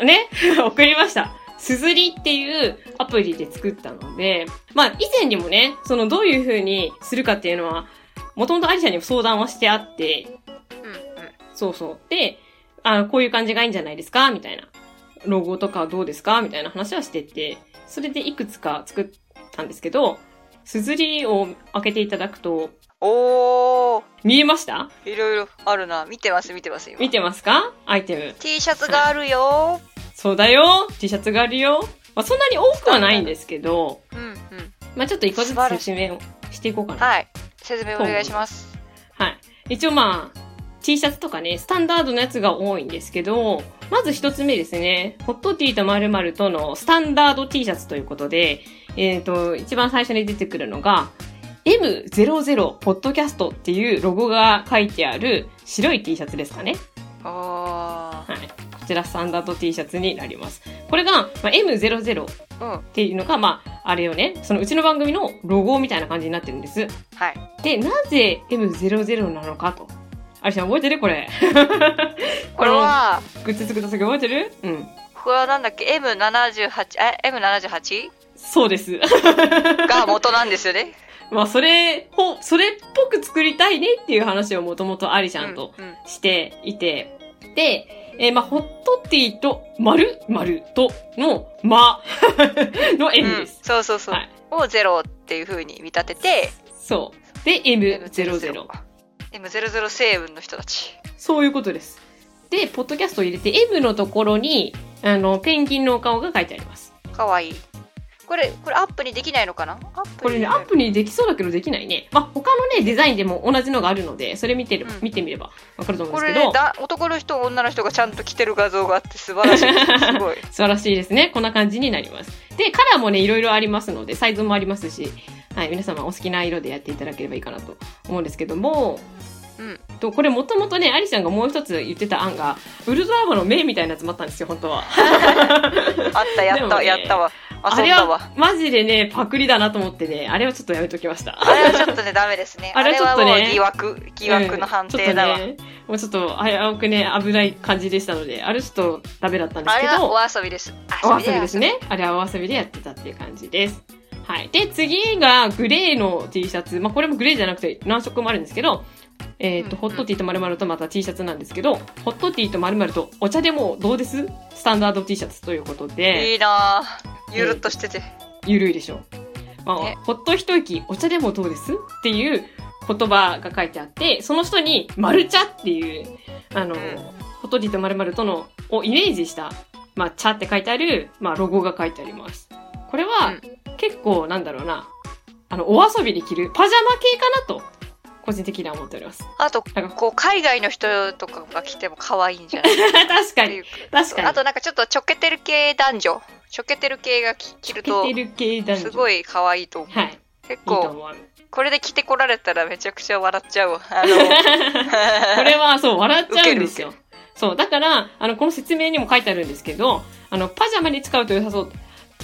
ね、(laughs) 送りました。すずりっていうアプリで作ったので、まあ、以前にもね、その、どういう風にするかっていうのは、もともとアリシャンにも相談はしてあって、うんうん。そうそう。で、あこういう感じがいいんじゃないですかみたいな。ロゴとかはどうですか？みたいな話はしてて、それでいくつか作ったんですけど、すずりを開けていただくと、おー。見えました？いろいろあるな。見てます、見てます、今。見てますか？アイテム。T シャツがあるよ。そうだよ !T シャツがあるよまあ、そんなに多くはないんですけど、うんうん。まあ、ちょっと一個ずつ説明をしていこうかな。はい。説明お願いします。はい。一応まあ、T シャツとかね、スタンダードのやつが多いんですけど、まず一つ目ですね。ホットティーと〇〇とのスタンダード T シャツということで、えっ、と、一番最初に出てくるのが、M00 ポッドキャストっていうロゴが書いてある白い T シャツですかね。おー。はい。こちらスタンダード T シャツになります。これが、まあ、M00 っうん。ていうのが、まあ、あれよね、そのうちの番組のロゴみたいな感じになってるんです。はい。で、なぜ M00 なのかと。ありさん覚えてる？これ。(laughs) これは、グッズ作った時覚えてる？うん。これはなんだっけ ?M78、え ?M78? そうです。(laughs) が元なんですよね。(laughs) まあ、それ、ほ、それっぽく作りたいねっていう話をもともとアリちゃんとうんうんしていて、で、えーまあ、ホットティーと丸？々との、ま？の M うんです。そうそうそう。はいを0っていう風に見立てて、そう。で、M00。M00 成分の人たち。そういうことです。で、ポッドキャストを入れて M のところに、あの、ペンギンのお顔が書いてあります。かわいい。これ、これアップにできないのかな？アップこれね、アップにできそうだけどできないね。まあ、他のね、デザインでも同じのがあるので、それ見てる、うん見てみればわかると思うんこですけど、れねだ、男の人、女の人がちゃんと着てる画像があって素晴らしい。(laughs) すごい。素晴らしいですね。こんな感じになります。で、カラーもね、いろいろありますので、サイズもありますし、はい、皆様お好きな色でやっていただければいいかなと思うんですけども、うん。と、これもともとね、アリちゃんがもう一つ言ってた案が、ウルトラマンの目みたいなやつもあったんですよ、本当は。(laughs) あった、やった、ねやったわ。あれは。マジでね、パクリだなと思ってね、あれはちょっとやめときました。あれはちょっとね、ダメですね。(laughs) あれははちょっとね疑惑、疑惑の判定だわ。うんちょっとね、もうちょっと危うくね、危ない感じでしたので、あれちょっとダメだったんですけど、あれはお遊びです。お遊びですね。あれはお遊びでやってたっていう感じです。はい。で、次がグレーの T シャツ。まあ、これもグレーじゃなくて何色もあるんですけど、えっ、と、うんホットティーと〇〇とまた T シャツなんですけど、ホットティーと〇〇とお茶でもどうです？スタンダード T シャツということで、いいなぁ。ゆるっとしてて。ゆるいでしょう。まあ、ねほっと一息、お茶でもどうです？っていう言葉が書いてあって、その人に、丸茶っていう、あの、んホットティーと〇〇との、をイメージした、まあ、茶って書いてある、まあ、ロゴが書いてあります。これは、結構、なんだろうな、あの、お遊びで着る、パジャマ系かなと、個人的には思っております。あと、なんかこう、海外の人とかが着ても可愛いんじゃない？(laughs) 確かに、確かに。あとなんかちょっとちょけてる系男女。ちょけてる系が着着ると。すごい可愛いと思う。はい。結いいと構、思う。これで着てこられたらめちゃくちゃ笑っちゃうわ。あの、(laughs) これはそう、笑っちゃうんですよ。そう、だから、あの、この説明にも書いてあるんですけど、あの、パジャマに使うと良さそう。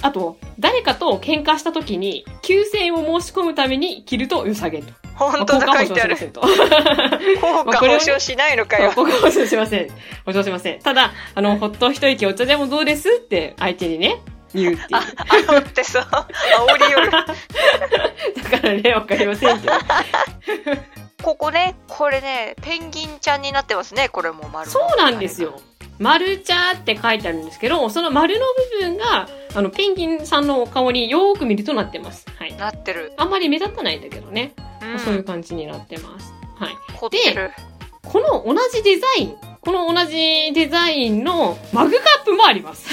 あと、誰かと喧嘩した時に、休戦を申し込むために着ると良さげと。本当だまあ書いてある。効果保証しないのか保よ。証しませんと。(laughs) そう、交換保証しません。保証しません。ただ、あの、ほっと一息お茶でもどうですって相手にね、言うっていう。あ、煽ってさ、煽りよる。(laughs) だからね、わかりませんけど。(laughs) ここね、これね、ペンギンちゃんになってますね、これも丸のそうなんですよ。丸茶って書いてあるんですけど、その丸の部分が、あの、ペンギンさんのお顔によーく見るとなってます。はい。なってる。あんまり目立たないんだけどね。うん。そういう感じになってます。はい。凝ってる。この同じデザイン、この同じデザインのマグカップもあります。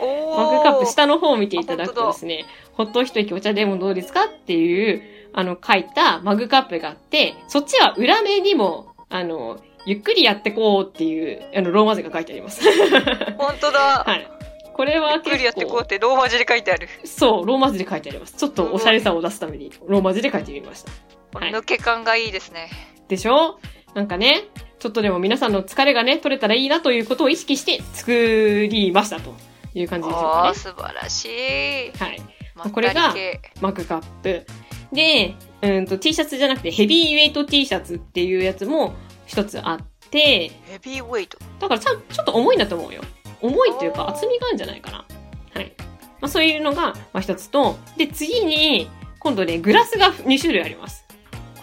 お (laughs) マグカップ下の方を見ていただくとですね、ほっと一息お茶でもどうですかっていう、あの、書いたマグカップがあって、そっちは裏面にも、あの、ゆっくりやってこうっていう、あの、ローマ字が書いてあります。(laughs) 本当だ。はい。これは結構、ゆっくりやってこうってローマ字で書いてある。そう、ローマ字で書いてあります。ちょっとおしゃれさを出すために、ローマ字で書いてみました。はい抜け感がいいですね。でしょ？なんかね、ちょっとでも皆さんの疲れがね、取れたらいいなということを意識して作りましたという感じでしょうかああ、ね。素晴らしい。はい。まこれが系マグカップ。で、うんと T シャツじゃなくてヘビーウェイト T シャツっていうやつも一つあって、ヘビーウェイト。だからちゃんちょっと重いんだと思うよ。重いっていうか厚みがあるんじゃないかな。はい。まあそういうのが、まあ一つと、で、次に、今度ね、グラスが2種類あります。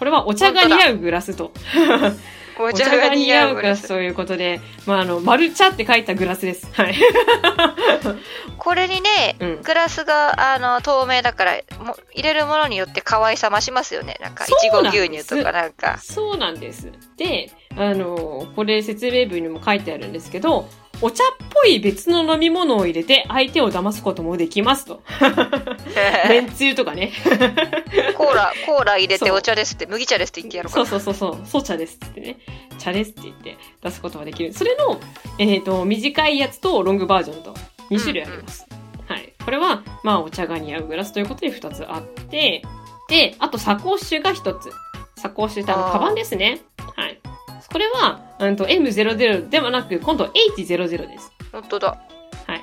これはお茶が似合うグラスと、(laughs) お茶が似合うグラス。ということで、まああの、マルチャって書いたグラスです。はい。(laughs) これにね、うんグラスがあの透明だからも入れるものによって可愛さ増しますよね。なんかいちご牛乳とかなんか。そうなんです。で、あの、これ説明文にも書いてあるんですけど、お茶っぽい別の飲み物を入れて相手を騙すこともできますと。めんつゆとかね。コーラ、コーラ入れてお茶ですって、麦茶ですって言ってやろうかそうな。そうそうそう、そう茶ですってね。茶ですって言って出すことができる。それの、えっ、と、短いやつとロングバージョンと2種類あります。はい。これは、まあ、お茶が似合うグラスということで2つあって、で、あと、サコッシュが1つ。サコッシュってあの、カバンですね。はい。これは、うんと、M00 ではなく、今度 H00 です。本当だ。はい。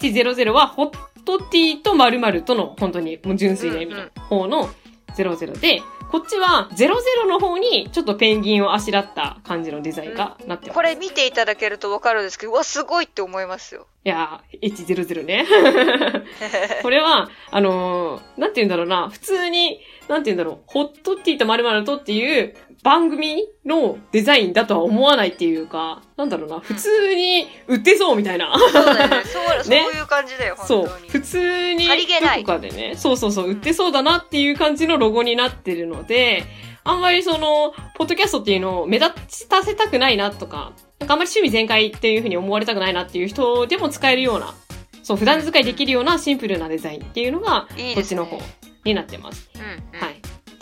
H00 は、ホットティーと〇〇との、本当に、もう純粋な意味の方の00で、こっちは00の方に、ちょっとペンギンをあしらった感じのデザインがなってます。これ見ていただけるとわかるんですけど、うわ、すごいって思いますよ。いやー、H00 ね。(laughs) これは、あのーなんて言うんだろうな、普通に、なんて言うんだろう、ホットティーと〇〇とっていう番組のデザインだとは思わないっていうか、なんだろうな、普通に売ってそうみたいな。そうだよね。そう、(laughs) そうねいう感じだよ、そう本当に。。普通に、どこかでね、そうそうそう、売ってそうだなっていう感じのロゴになってるので、あんまりその、ポッドキャストっていうのを目立たせたくないなとか、なんかあんまり趣味全開っていうふうに思われたくないなっていう人でも使えるような、そう、普段使いできるようなシンプルなデザインっていうのが、いいですねこっちの方になってます。うん、うん。はい。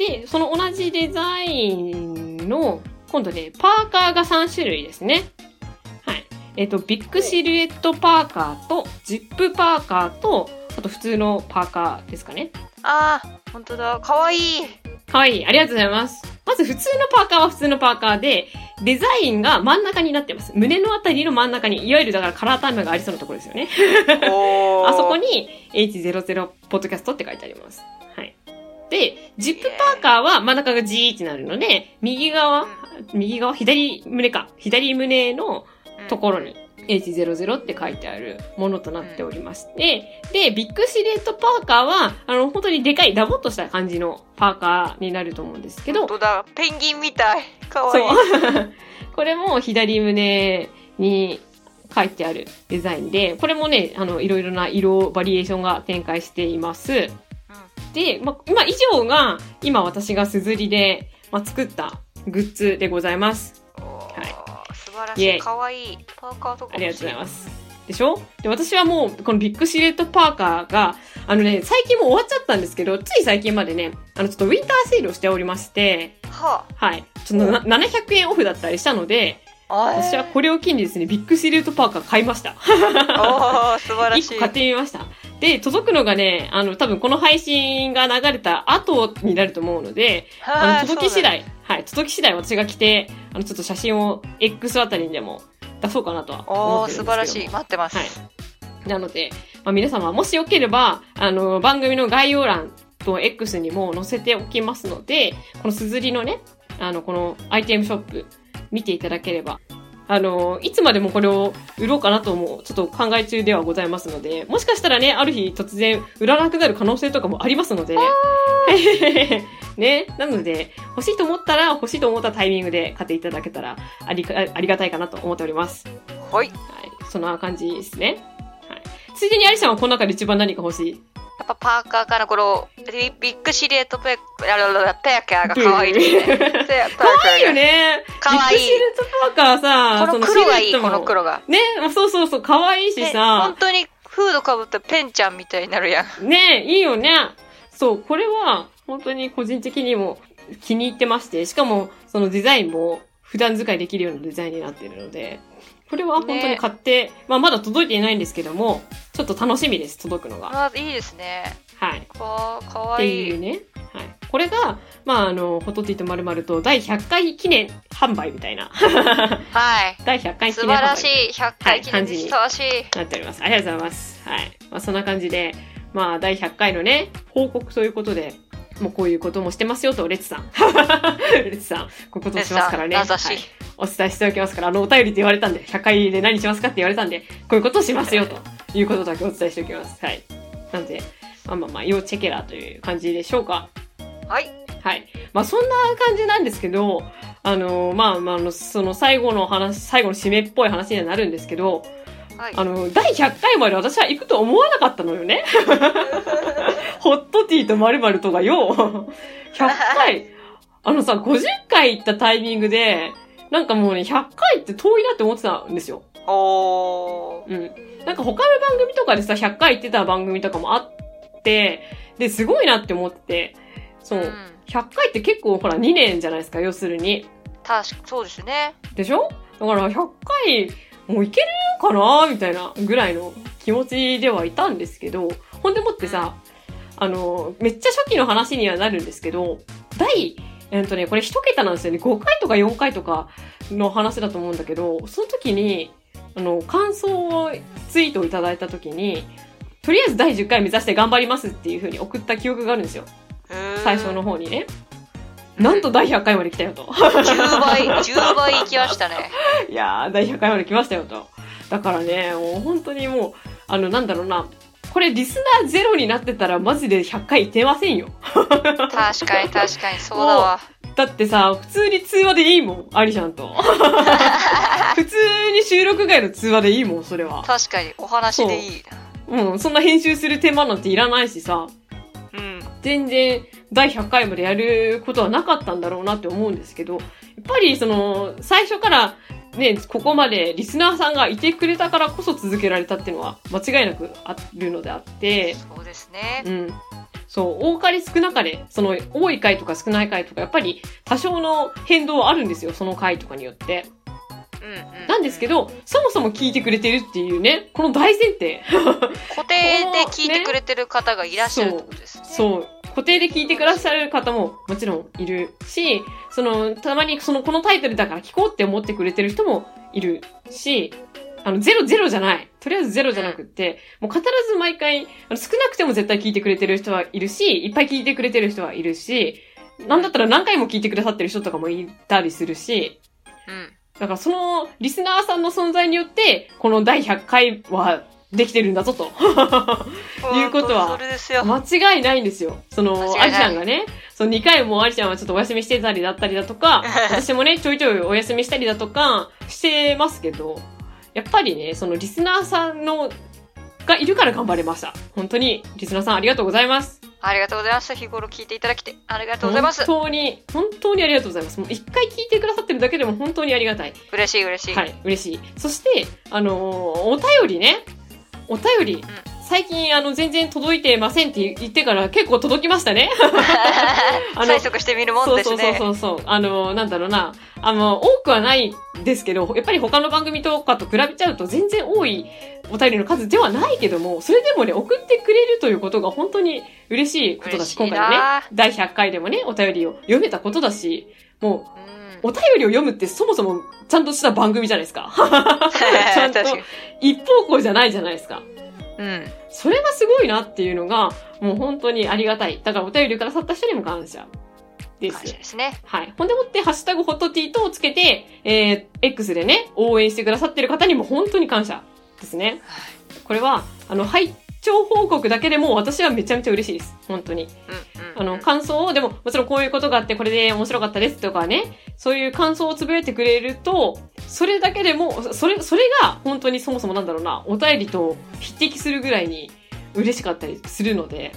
で、その同じデザインの、今度ね、パーカーが3種類ですね。はい。えっ、と、ビッグシルエットパーカーと、ジップパーカーと、あと普通のパーカーですかね。あー、本当だ。かわいい。かわいい。ありがとうございます。まず普通のパーカーは普通のパーカーで、デザインが真ん中になってます。胸のあたりの真ん中に、いわゆるだからカラータイムがありそうなところですよね。(laughs) あそこに H00 ポッドキャストって書いてあります。はい。で、ジップパーカーは真ん中が G ってなるので、右側、右側、左胸か。左胸のところに H00 って書いてあるものとなっておりまして、で、ビッグシルエットパーカーは、あの、本当にでかい、ダボっとした感じのパーカーになると思うんですけど本、当だ。ペンギンみたい。かわそいい。う。(laughs) これも左胸に書いてあるデザインで、これもね、あの、いろいろな色バリエーションが展開しています。で、ま、今以上が、今私がすずりで、ま、作ったグッズでございます。はい。素晴らしい。かわいい。パーカーとかありがとうございます。でしょ？で、私はもう、このビッグシルエットパーカーが、あのね、最近もう終わっちゃったんですけど、つい最近までね、あの、ちょっとウィンターセールをしておりまして、ははい。ちょっとな700円オフだったりしたので、あ。あ私はこれを機にですね、ビッグシルエットパーカー買いました。おー、素晴らし1い。(laughs) 個買ってみました。で、届くのがね、あの、多分この配信が流れた後になると思うので、あの、はい届き次。第、はい、届き次第私が来て、あの、ちょっと写真を X あたりにでも出そうかなとは思ってるんですけども素晴らしい。待ってます。はい。なので、まあ、皆様、もしよければ、あの、番組の概要欄と X にも載せておきますので、このすずりのね、あの、このアイテムショップ、見ていただければ、あの、いつまでもこれを売ろうかなとも、ちょっと考え中ではございますので、もしかしたらね、ある日突然売らなくなる可能性とかもありますので、(laughs) ね、なので、欲しいと思ったら、欲しいと思ったタイミングで買っていただけたら、ありか、ありがたいかなと思っております。はい。はい。そんな感じですね。はい。ついでにアリさんはこの中で一番何か欲しい？やっぱパーカーからこのビビッグシルエットペペーカーが可愛いですね。ペーかわいいよ。ね。かわいいビッグシルエットパーカーさ、この黒がいい、この黒が。ね、そうそうそう、かわいいしでさ本、当にフードかぶったペンちゃんみたいになるやん。ね、いいよね。そう、これは、本当に個人的にも気に入ってまして、しかも、そのデザインも普段使いできるようなデザインになっているので、これは本当に買って、まあまだ届いていないんですけども、ちょっと楽しみです、届くのが。あ、いいですね。はい。かかわっていい。いうね。はい。これが、まあ、あの、ホトティとまるまると第100回記念販売みたいな。はい。(laughs) 第100回記素念販売。晴らしい。100回記念にふさわしい。なっております。ありがとうございます。はい。まあ、そんな感じで、まあ、第100回のね、報告ということで、もうこういうこともしてますよと、レッツさん。(laughs) レッツさん、こういうことをしますからね。はいお伝えしておきますから、あの、お便りって言われたんで、100回で何しますかって言われたんで、こういうことをしますよ、ということだけお伝えしておきます。はい。なんで、まあまあまあ、要チェケラーという感じでしょうか。はい。はい。まあそんな感じなんですけど、あの、まあまあ、あの、その最後の話、最後の締めっぽい話にはなるんですけど、はい。あの、第100回まで私は行くと思わなかったのよね。(laughs) ホットティーと〇〇とかよ。100回。あのさ、50回行ったタイミングで、なんかもうね、100回って遠いなって思ってたんですよ。おー。うん。なんか他の番組とかでさ、100回行ってた番組とかもあって、で、すごいなって思って、そう。ん100回って結構ほら2年じゃないですか、要するに。確か、そうですね。でしょ？だから100回もういけるかなみたいなぐらいの気持ちではいたんですけど、ほんでもってさ、あの、めっちゃ初期の話にはなるんですけど、第、えっとね、これ一桁なんですよね。5回とか4回とかの話だと思うんだけど、その時に、あの、感想をツイートをいただいた時に、とりあえず第10回目指して頑張りますっていう風に送った記憶があるんですよ。最初の方にね。なんと第100回まで来たよと。10倍、10倍いきましたね。いやー、第100回まで来ましたよと。だからね、もう本当にもう、あの、なんだろうな。これリスナーゼロになってたらマジで100回いってませんよ。確かに確かに、そうだわ。だってさ、普通に通話でいいもん、アリちゃんと。(laughs) 普通に収録外の通話でいいもん、それは。確かに、お話でいい。うん、そんな編集する手間なんていらないしさ、うん。全然第100回までやることはなかったんだろうなって思うんですけど、やっぱりその、最初からね、ここまでリスナーさんがいてくれたからこそ続けられたっていうのは間違いなくあるのであって、そうですね。うん。そう、多かれ少なかれ、その、多い回とか少ない回とか、やっぱり多少の変動はあるんですよ、その回とかによって。なんですけど、そもそも聞いてくれてるっていうね、この大前提。(laughs) 固定で聞いてくれてる方がいらっしゃるってことですね。そう。固定で聞いてくださる方ももちろんいるし、その、たまにその、このタイトルだから聞こうって思ってくれてる人もいるし、あの、ゼロゼロじゃない。とりあえずゼロじゃなくって、もう必ず毎回、あの少なくても絶対聞いてくれてる人はいるし、いっぱい聞いてくれてる人はいるし、なんだったら何回も聞いてくださってる人とかもいたりするし、うん。だからそのリスナーさんの存在によって、この第100回はできてるんだぞと。(laughs) いうことは。間違いないんですよ。その、間違いないアリちゃんがね、その2回もアリちゃんはちょっとお休みしてたりだったりだとか、(laughs) 私もね、ちょいちょいお休みしたりだとかしてますけど、やっぱりね、そのリスナーさんの、がいるから頑張れました。本当に、リスナーさんありがとうございます。ありがとうございます。日頃聞いていただきて、ありがとうございます。本当に、本当にありがとうございます。もう一回聞いてくださってるだけでも本当にありがたい。嬉しい嬉しい。はい、嬉しい。そして、あのーお便りね、お便り、最近、あの、全然届いてませんって言ってから結構届きましたね。(laughs) (laughs) あの催促してみるもんですそうね。そうそうそう。あの、なんだろうな。あの、多くはないですけど、やっぱり他の番組とかと比べちゃうと全然多いお便りの数ではないけども、それでもね、送ってくれるということが本当に嬉しいことだし、今回のね、第100回でもね、お便りを読めたことだし、もう、うん。お便りを読むってそもそもちゃんとした番組じゃないですか。(laughs) ちゃんと。一方向じゃないじゃないですか。うん。それがすごいなっていうのが、もう本当にありがたい。だからお便りくださった人にも感謝です感。謝ですね。はい。ほんでもって、ハッシュタグホットティートをつけて、えー、X でね、応援してくださってる方にも本当に感謝ですね。これは、あの、拝聴報告だけでも私はめちゃめちゃ嬉しいです。本当に。あの、感想を、でも、もちろんこういうことがあって、これで面白かったですとかね、そういう感想をつぶやいてくれると、それだけでも、それ、それが本当にそもそもなんだろうな、お便りと匹敵するぐらいに嬉しかったりするので、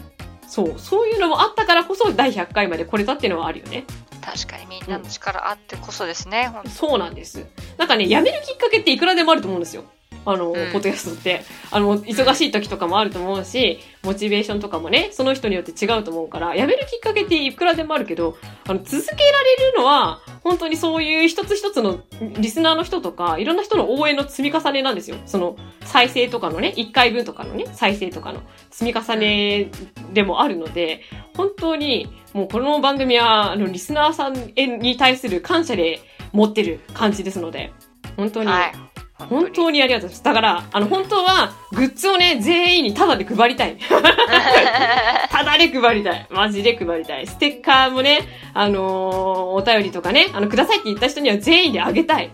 そう、そういうのもあったからこそ第100回まで来れたっていうのはあるよね。確かにみんなの力あってこそですね。ほんとそうなんです。なんかね、辞めるきっかけっていくらでもあると思うんですよ。あの、んポッドキャストって。あの、忙しい時とかもあると思うし、モチベーションとかもね、その人によって違うと思うから、辞めるきっかけっていくらでもあるけど、あの、続けられるのは、本当にそういう一つ一つのリスナーの人とか、いろんな人の応援の積み重ねなんですよ。その、再生とかのね、1回分とかのね、再生とかの積み重ねでもあるので、本当に、もうこの番組は、あの、リスナーさんに対する感謝で持ってる感じですので、本当に、はい。本当にありがとうございます。だから、あの、本当は、グッズをね、全員にタダで配りたい。(laughs) タダで配りたい。マジで配りたい。ステッカーもね、あのーお便りとかね、あの、くださいって言った人には全員であげたい。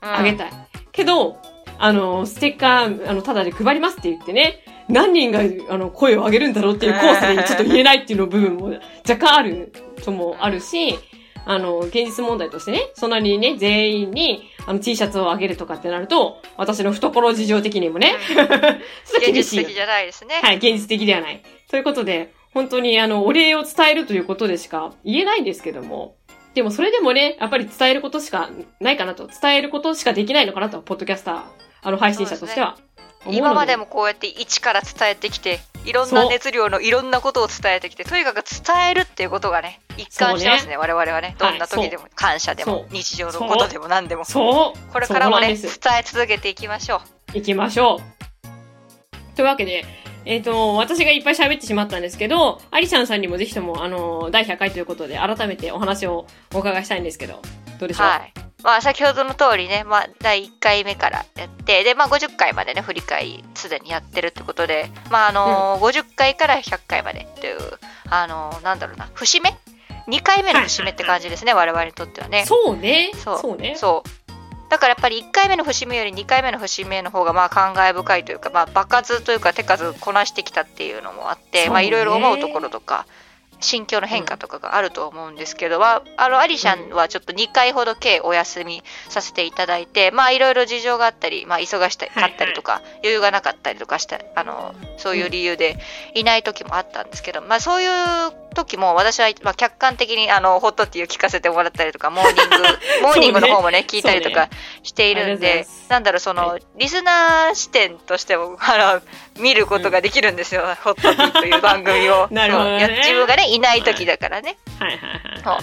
あげい。たい。けど、あの、ステッカー、あの、ただで配りますって言ってね、何人が、あの、声を上げるんだろうっていうコースでちょっと言えないっていうの部分も若干あるともあるし、あの、現実問題としてね、そんなにね、全員に、あの、T シャツをあげるとかってなると、私の懐事情的にもね、ちょっと現厳しいよ実的。じゃないですね。はい、現実的ではない。ということで、本当にあの、お礼を伝えるということでしか言えないんですけども、でもそれでもね、やっぱり伝えることしかないかなと、伝えることしかできないのかなと、ポッドキャスター、あの、配信者としては思うので。今までもこうやって一から伝えてきて、いろんな熱量のいろんなことを伝えてきて、とにかく伝えるっていうことがね、一貫してますね、我々はね。どんな時でも、感謝でも日常のことでも何でも。そうこれからもね、伝。え続けていきましょう。行きましょう。というわけで、えっ、と、私がいっぱい喋ってしまったんですけど、アリちゃんさんにもぜひとも、あの、第100回ということで、改めてお話をお伺いしたいんですけど、どうでしょう？はい。まあ、先ほどの通りね、まあ、第1回目からやって、で、まあ、50回までね、振り返り、すでにやってるってことで、まあ、あのー50回から100回までという、あのーなんだろうな、節目 ?2 回目の節目って感じですね、我々にとってはね。そうね。そうね。そう。だからやっぱり1回目の節目より2回目の節目の方がまあ感慨深いというか、まあ、場数というか手数こなしてきたっていうのもあって、いろいろ思うところとか心境の変化とかがあると思うんですけどは、あの、アリシャンはちょっと2回ほど計お休みさせていただいて、まあいろいろ事情があったり、まあ忙しかったりとか、余裕がなかったりとかした、あの、そういう理由でいない時もあったんですけど、まあそういう時も私は、まあ、客観的にあの、ホットティーを聞かせてもらったりとか、モーニング、(laughs) モーニングの方もね、聞いたりとかしているんでます、なんだろう、その、はリスナー視点としても、あの、見ることができるんですよ、ホットティーという番組を。(laughs) なるほどね。自分がね、いない時だからね。はい。はい。はい。そう。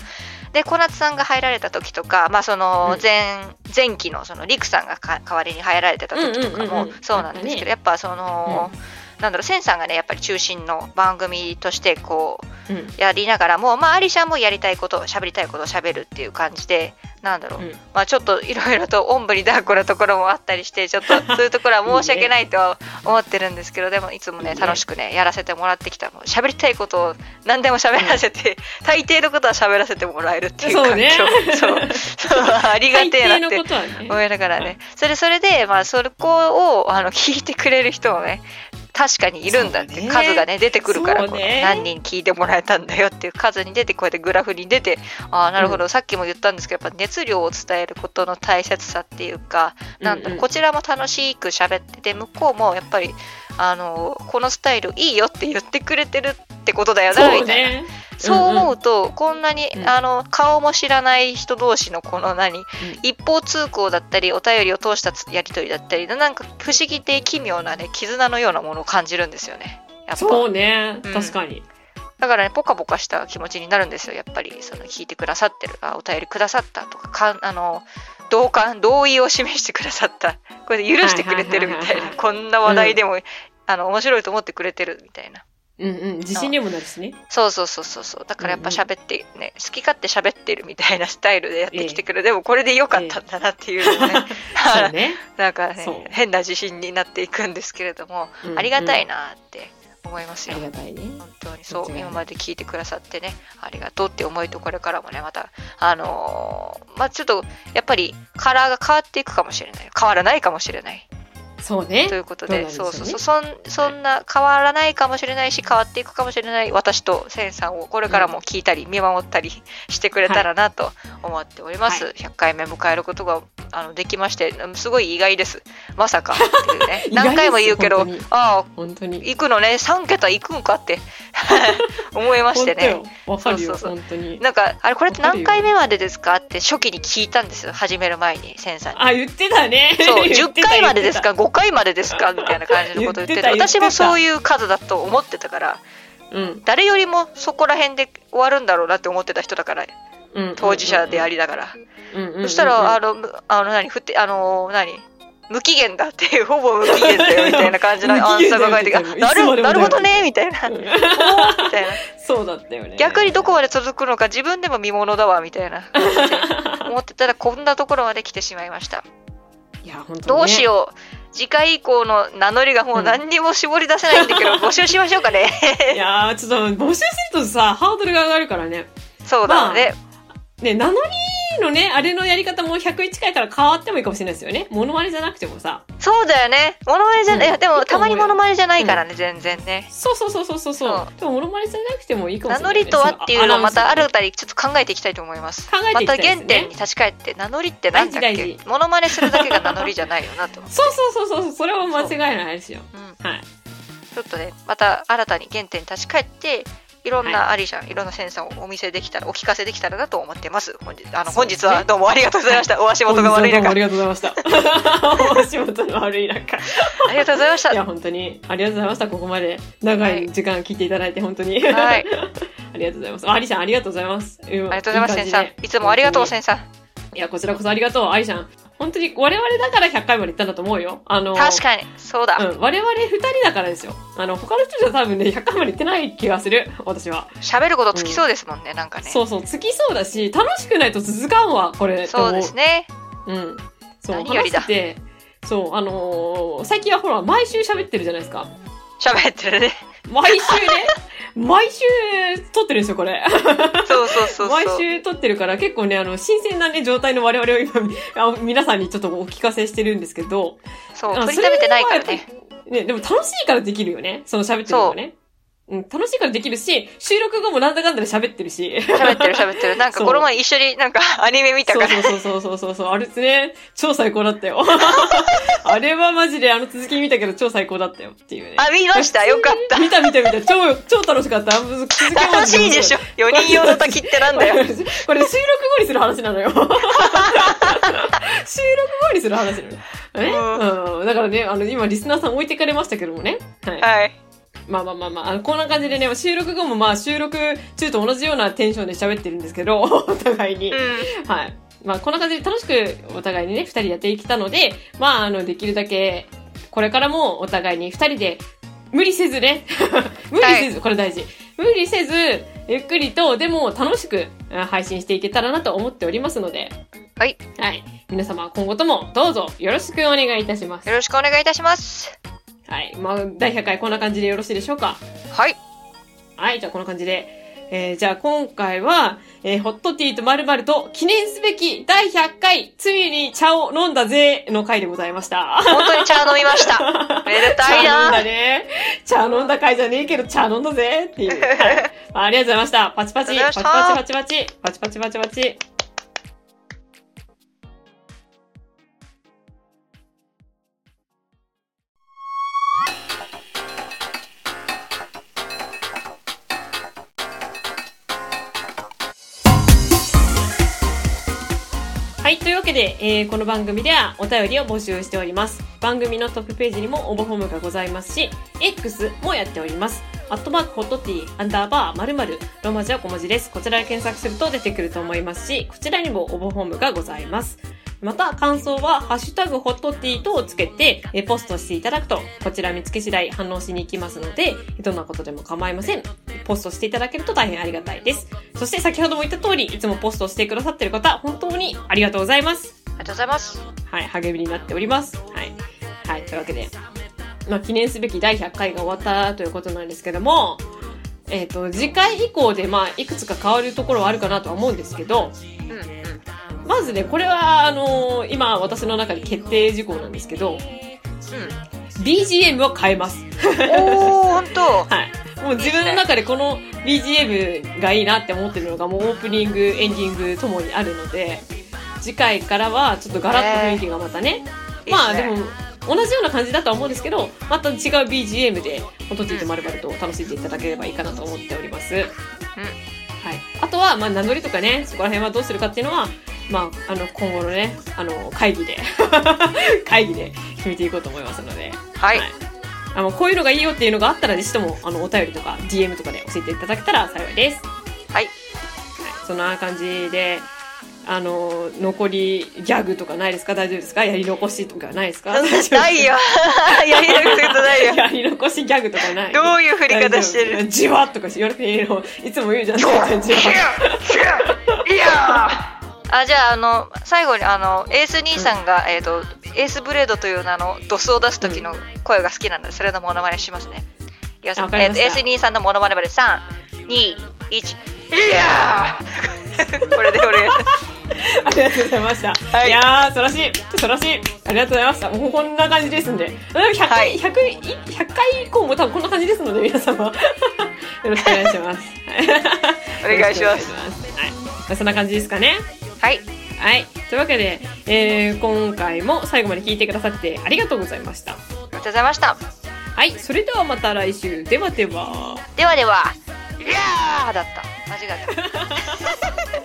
で小夏さんが入られた時とか、まあ、そのうん。前,、前期のそのリクさんがか代わりに入られてた時とかもうんうんうんうんそうなんですけど、やっぱその、なんだろうセンさんがねやっぱり中心の番組としてこううん。やりながらも、まあ、アリシャンもやりたいこと喋りたいことを喋るっていう感じでなんだろう、うん。まあ、ちょっといろいろとおんぶに抱っこなところもあったりしてちょっとそういうところは申し訳ないとは思ってるんですけどでもいつもね楽しくねやらせてもらってきたもう喋りたいことを何でも喋らせて、大抵のことは喋らせてもらえるっていう環境。そうね。そう。そう。ありがてえなって思いながらね。それそれでまあそこをあの聞いてくれる人もね確かにいるんだって、数がね出てくるから、何人聞いてもらえたんだよっていう数に出てこうやってグラフに出てああなるほど、さっきも言ったんですけどやっぱ熱量を伝えることの大切さっていうかなんだこちらも楽しく喋ってて向こうもやっぱりあのこのスタイルいいよって言ってくれてるってことだよなみたいな。ねそう思うと、こんなに、うん。あの顔も知らない人同士のこの何、一方通行だったりお便りを通したつやり取りだったりなんか不思議で奇妙なね絆のようなものを感じるんですよね。やっぱ。そうね。うん。確かに。だからねポカポカした気持ちになるんですよ。やっぱりその聞いてくださってるあお便りくださったとかかんあの同感同意を示してくださった。これで許してくれてるみたいな。いこんな話題でも、あの面白いと思ってくれてるみたいな。うんうん自信にもなるしね。そうそうそうそうそう。だからやっぱうんうん。喋ってね、好き勝手喋ってるみたいなスタイルでやってきてくれ、でもこれで良かったんだなっていうね、(laughs) そうね。なんかね変な自信になっていくんですけれども、うん。ありがたいなって思いますよ、ありがたいね。本当に。そう今まで聞いてくださってねありがとうって思いとこれからもねまたあのーまあちょっとやっぱりカラーが変わっていくかもしれない。変わらないかもしれないそうね。ということでそうそうそう。そんそんな変わらないかもしれないし変わっていくかもしれない私とセンさんをこれからも聞いたり見守ったりしてくれたらなと思っております、は100回目迎えることがあのできましてうんすごい意外です。まさかっていうね。(laughs) 何回も言うけどああ本当に。行くのね。3桁行くんかって。(laughs) 思いましてね。かるよそうそうそう。本当に。なんかあれこれって何回目までですかって初期に聞いたんですよ。始める前にセンさんに。あ言ってたね。そう、10 (laughs) 言ってた回までですか、言って5回までですか？(laughs) みたいな感じのこと言ってて、私もそういう数だと思ってたから、たうん。誰よりもそこら辺で終わるんだろうなって思ってた人だから、うん当事者でありながら。うんそしたら、あの、むあの、何、ふって、あの、何？無期限だって (laughs) ほぼ無期限だよみたいな感じの (laughs) アンサーが書いてなるなるほどね、みたいな。みたいな。そうだったよね。逆にどこまで続くのか自分でも見ものだわ、みたいな。思ってたら、こんなところまで来てしまいました。いや本当どうしうよう。次回以降の名乗りがもう何にも絞り出せないんだけど、(laughs) 募集しましょうかね。いやーちょっと募集するとさハードルが上がるからねそうだね。ね名乗りのねあれのやり方も101回から変わってもいいかもしれないですよね。モノマネじゃなくてもさ。そうだよね。モノマネじゃうん。いやでもたまにモノマネじゃないからね、全然ね。そうそうそうそうそうそう。でもモノマネじゃなくてもいいかもしれない、ね、名乗りとはっていうのをまたあるアあたりちょっと考えていきたいと思います。考えていきたいですね。また原点に立ち返って、名乗りってなんだっ大事大けモノマネするだけが名乗りじゃないよなと。そうそうそうそう。それは間違いないですよ。うん、はい。ちょっとね、また新たに原点に立ち返って、いろんはなアリシャン、いろんなセンサーをお見せできたら、お聞かせできたらなと思ってます。本日あのね日はどうもありがとうございました。お足元が悪い中あ。りがとうございました。(laughs) お仕事の悪い中。ありがとうございましたい。や、本当に、ありがとうございました。ここまで長い時間聞いていただいて、本当に。はい (laughs) ありがとうございます。ありさん、ありがとうございます。ありありがとうございます、センさん。いつもありがとう、センさん。いや、こちらこそありがとう、ありさん。本当に、我々だから100回まで行ったんだと思うよ。あの、確かに、そうだ。うん、我々2人だからですよ。あの、他の人じゃ多分ね、100回まで行ってない気がする。私は。喋ることつきそうですもんね、なんかね。そうそう、つきそうだし、楽しくないと続かんわ、これ。そうですね。うん。そう、話してて、そう、あのー最近はほら、毎週喋ってるじゃないですか。喋ってるね。毎週ね、(laughs) 毎週撮ってるんですよ、これ。そうそうそう毎そう。週撮ってるから、結構ね、あの、新鮮なね、状態の我々を今、あ皆さんにちょっとお聞かせしてるんですけど、そう、あ取りためてないからね。ね、でも楽しいからできるよね、その喋ってるのがね。うん、楽しいからできるし、収録後もなんだかんだで喋ってるし。喋ってる喋ってる。(laughs) なんかこの前一緒になんかアニメ見たから。そうそうそうそうそうそう。あれですね、超最高だったよ。(laughs) あれはマジであの続き見たけど超最高だったよっていうね。あ、見ました？よかった。見た見た見た。超、超楽しかった。続きは楽しいでしょ？4人用の滝ってなんだよ。(laughs) これ収録後にする話なのよ。収録後にする話なのよ。ね、うん、だからね、あの、今リスナーさん置いてかれましたけどもね。はい。はい。まあまあまあまあ、こんな感じでね、収録後もまあ収録中と同じようなテンションで喋ってるんですけど、(laughs) お互いに。うん。はい。まあこんな感じで楽しくお互いにね、二人やってきたので、まああの、できるだけ、これからもお互いに二人で、無理せずね、(laughs) 無理せず、これ大事。無理せず、ゆっくりと、でも楽しくあ配信していけたらなと思っておりますので、はい。はい。皆様今後ともどうぞよろしくお願いいたしますよ。ろしくお願いいたします。はい。まあ、第100回こんな感じでよろしいでしょうか？はい。はい、じゃあこんな感じで。えー、じゃあ今回は、えー、ホットティーとまるまると記念すべき第100回、ついに茶を飲んだぜの回でございました。本当に茶飲みました。(laughs) めでたい茶飲んだな。ね。茶飲んだ回じゃねえけど茶飲んだぜっていう。はい。(laughs) ありがとうございました。パチパチ、パチパチパチパチ、パチパチパチパチ。で、えーこの番組ではお便りを募集しております。番組のトップページにも応募フォームがございますし、X もやっております。アットマークホットティーアンダーバー〇〇ローマ字は小文字です。こちらで検索すると出てくると思いますし、こちらにも応募フォームがございます。また、感想は、ハッシュタグホットティーとをつけて、えポストしていただくと、こちら見つけ次第反応しに行きますので、どんなことでも構いません。ポストしていただけると大変ありがたいです。そして先ほども言った通り、いつもポストしてくださっている方、本当にありがとうございます。ありがとうございます。はい、励みになっております。はい。はい、というわけで、まあ、記念すべき第100回が終わったということなんですけども、えっ、と、次回以降で、まあ、いくつか変わるところはあるかなとは思うんですけど、うんうん。まずね、これは、あのー今、私の中で決定事項なんですけど、BGM を変えます。うん。おー、ほんと。(laughs) はい。もう自分の中でこの BGM がいいなって思ってるのがもうオープニング、エンディングともにあるので、次回からはちょっとガラッと雰囲気がまたね、まあでも、同じような感じだとは思うんですけど、また違う BGM で、ホトティとまるまると楽しんでいただければいいかなと思っております。はい。あとは、まあ、名乗りとかね、そこら辺はどうするかっていうのは、まあ、あの、今後のね、あの、会議で、(laughs) 会議で決めていこうと思いますので、はい。あの、こういうのがいいよっていうのがあったら、ぜひとも、あの、お便りとか、DM とかで教えていただけたら幸いです。はい。はい。そんな感じで、あの、残りギャグとかないですか？大丈夫ですか？やり残しとかないですか？ないよ。(laughs) やりたくことないよ。やり残しギャグとかない？どういう振り方してる？じわっとか言われていいのいつも言うじゃん。いやあ、じゃあ、あの、最後に、あの、エース兄さんが、えっ、と、エースブレードという名のドスを出す時の声が好きなので、それのモノマネしますね。いきますあわかりましたえーとエース兄さんのモノマネまで、3、2、1、いやー (laughs) これでお願いします。(laughs) ありがとうございました。はいい、やー、素晴らしい。素晴らしい。ありがとうございました。もうこんな感じですんで。100は回、い100、100回以降も多分こんな感じですので、皆様。(laughs) よろしくお願いします。お願いします。はい。まあそんな感じですかね。はい。はい。というわけで、えー、今回も最後まで聞いてくださってありがとうございました。ありがとうございました。はい。それではまた来週。ではでは。ではでは、いやーだった。間違えた。(laughs)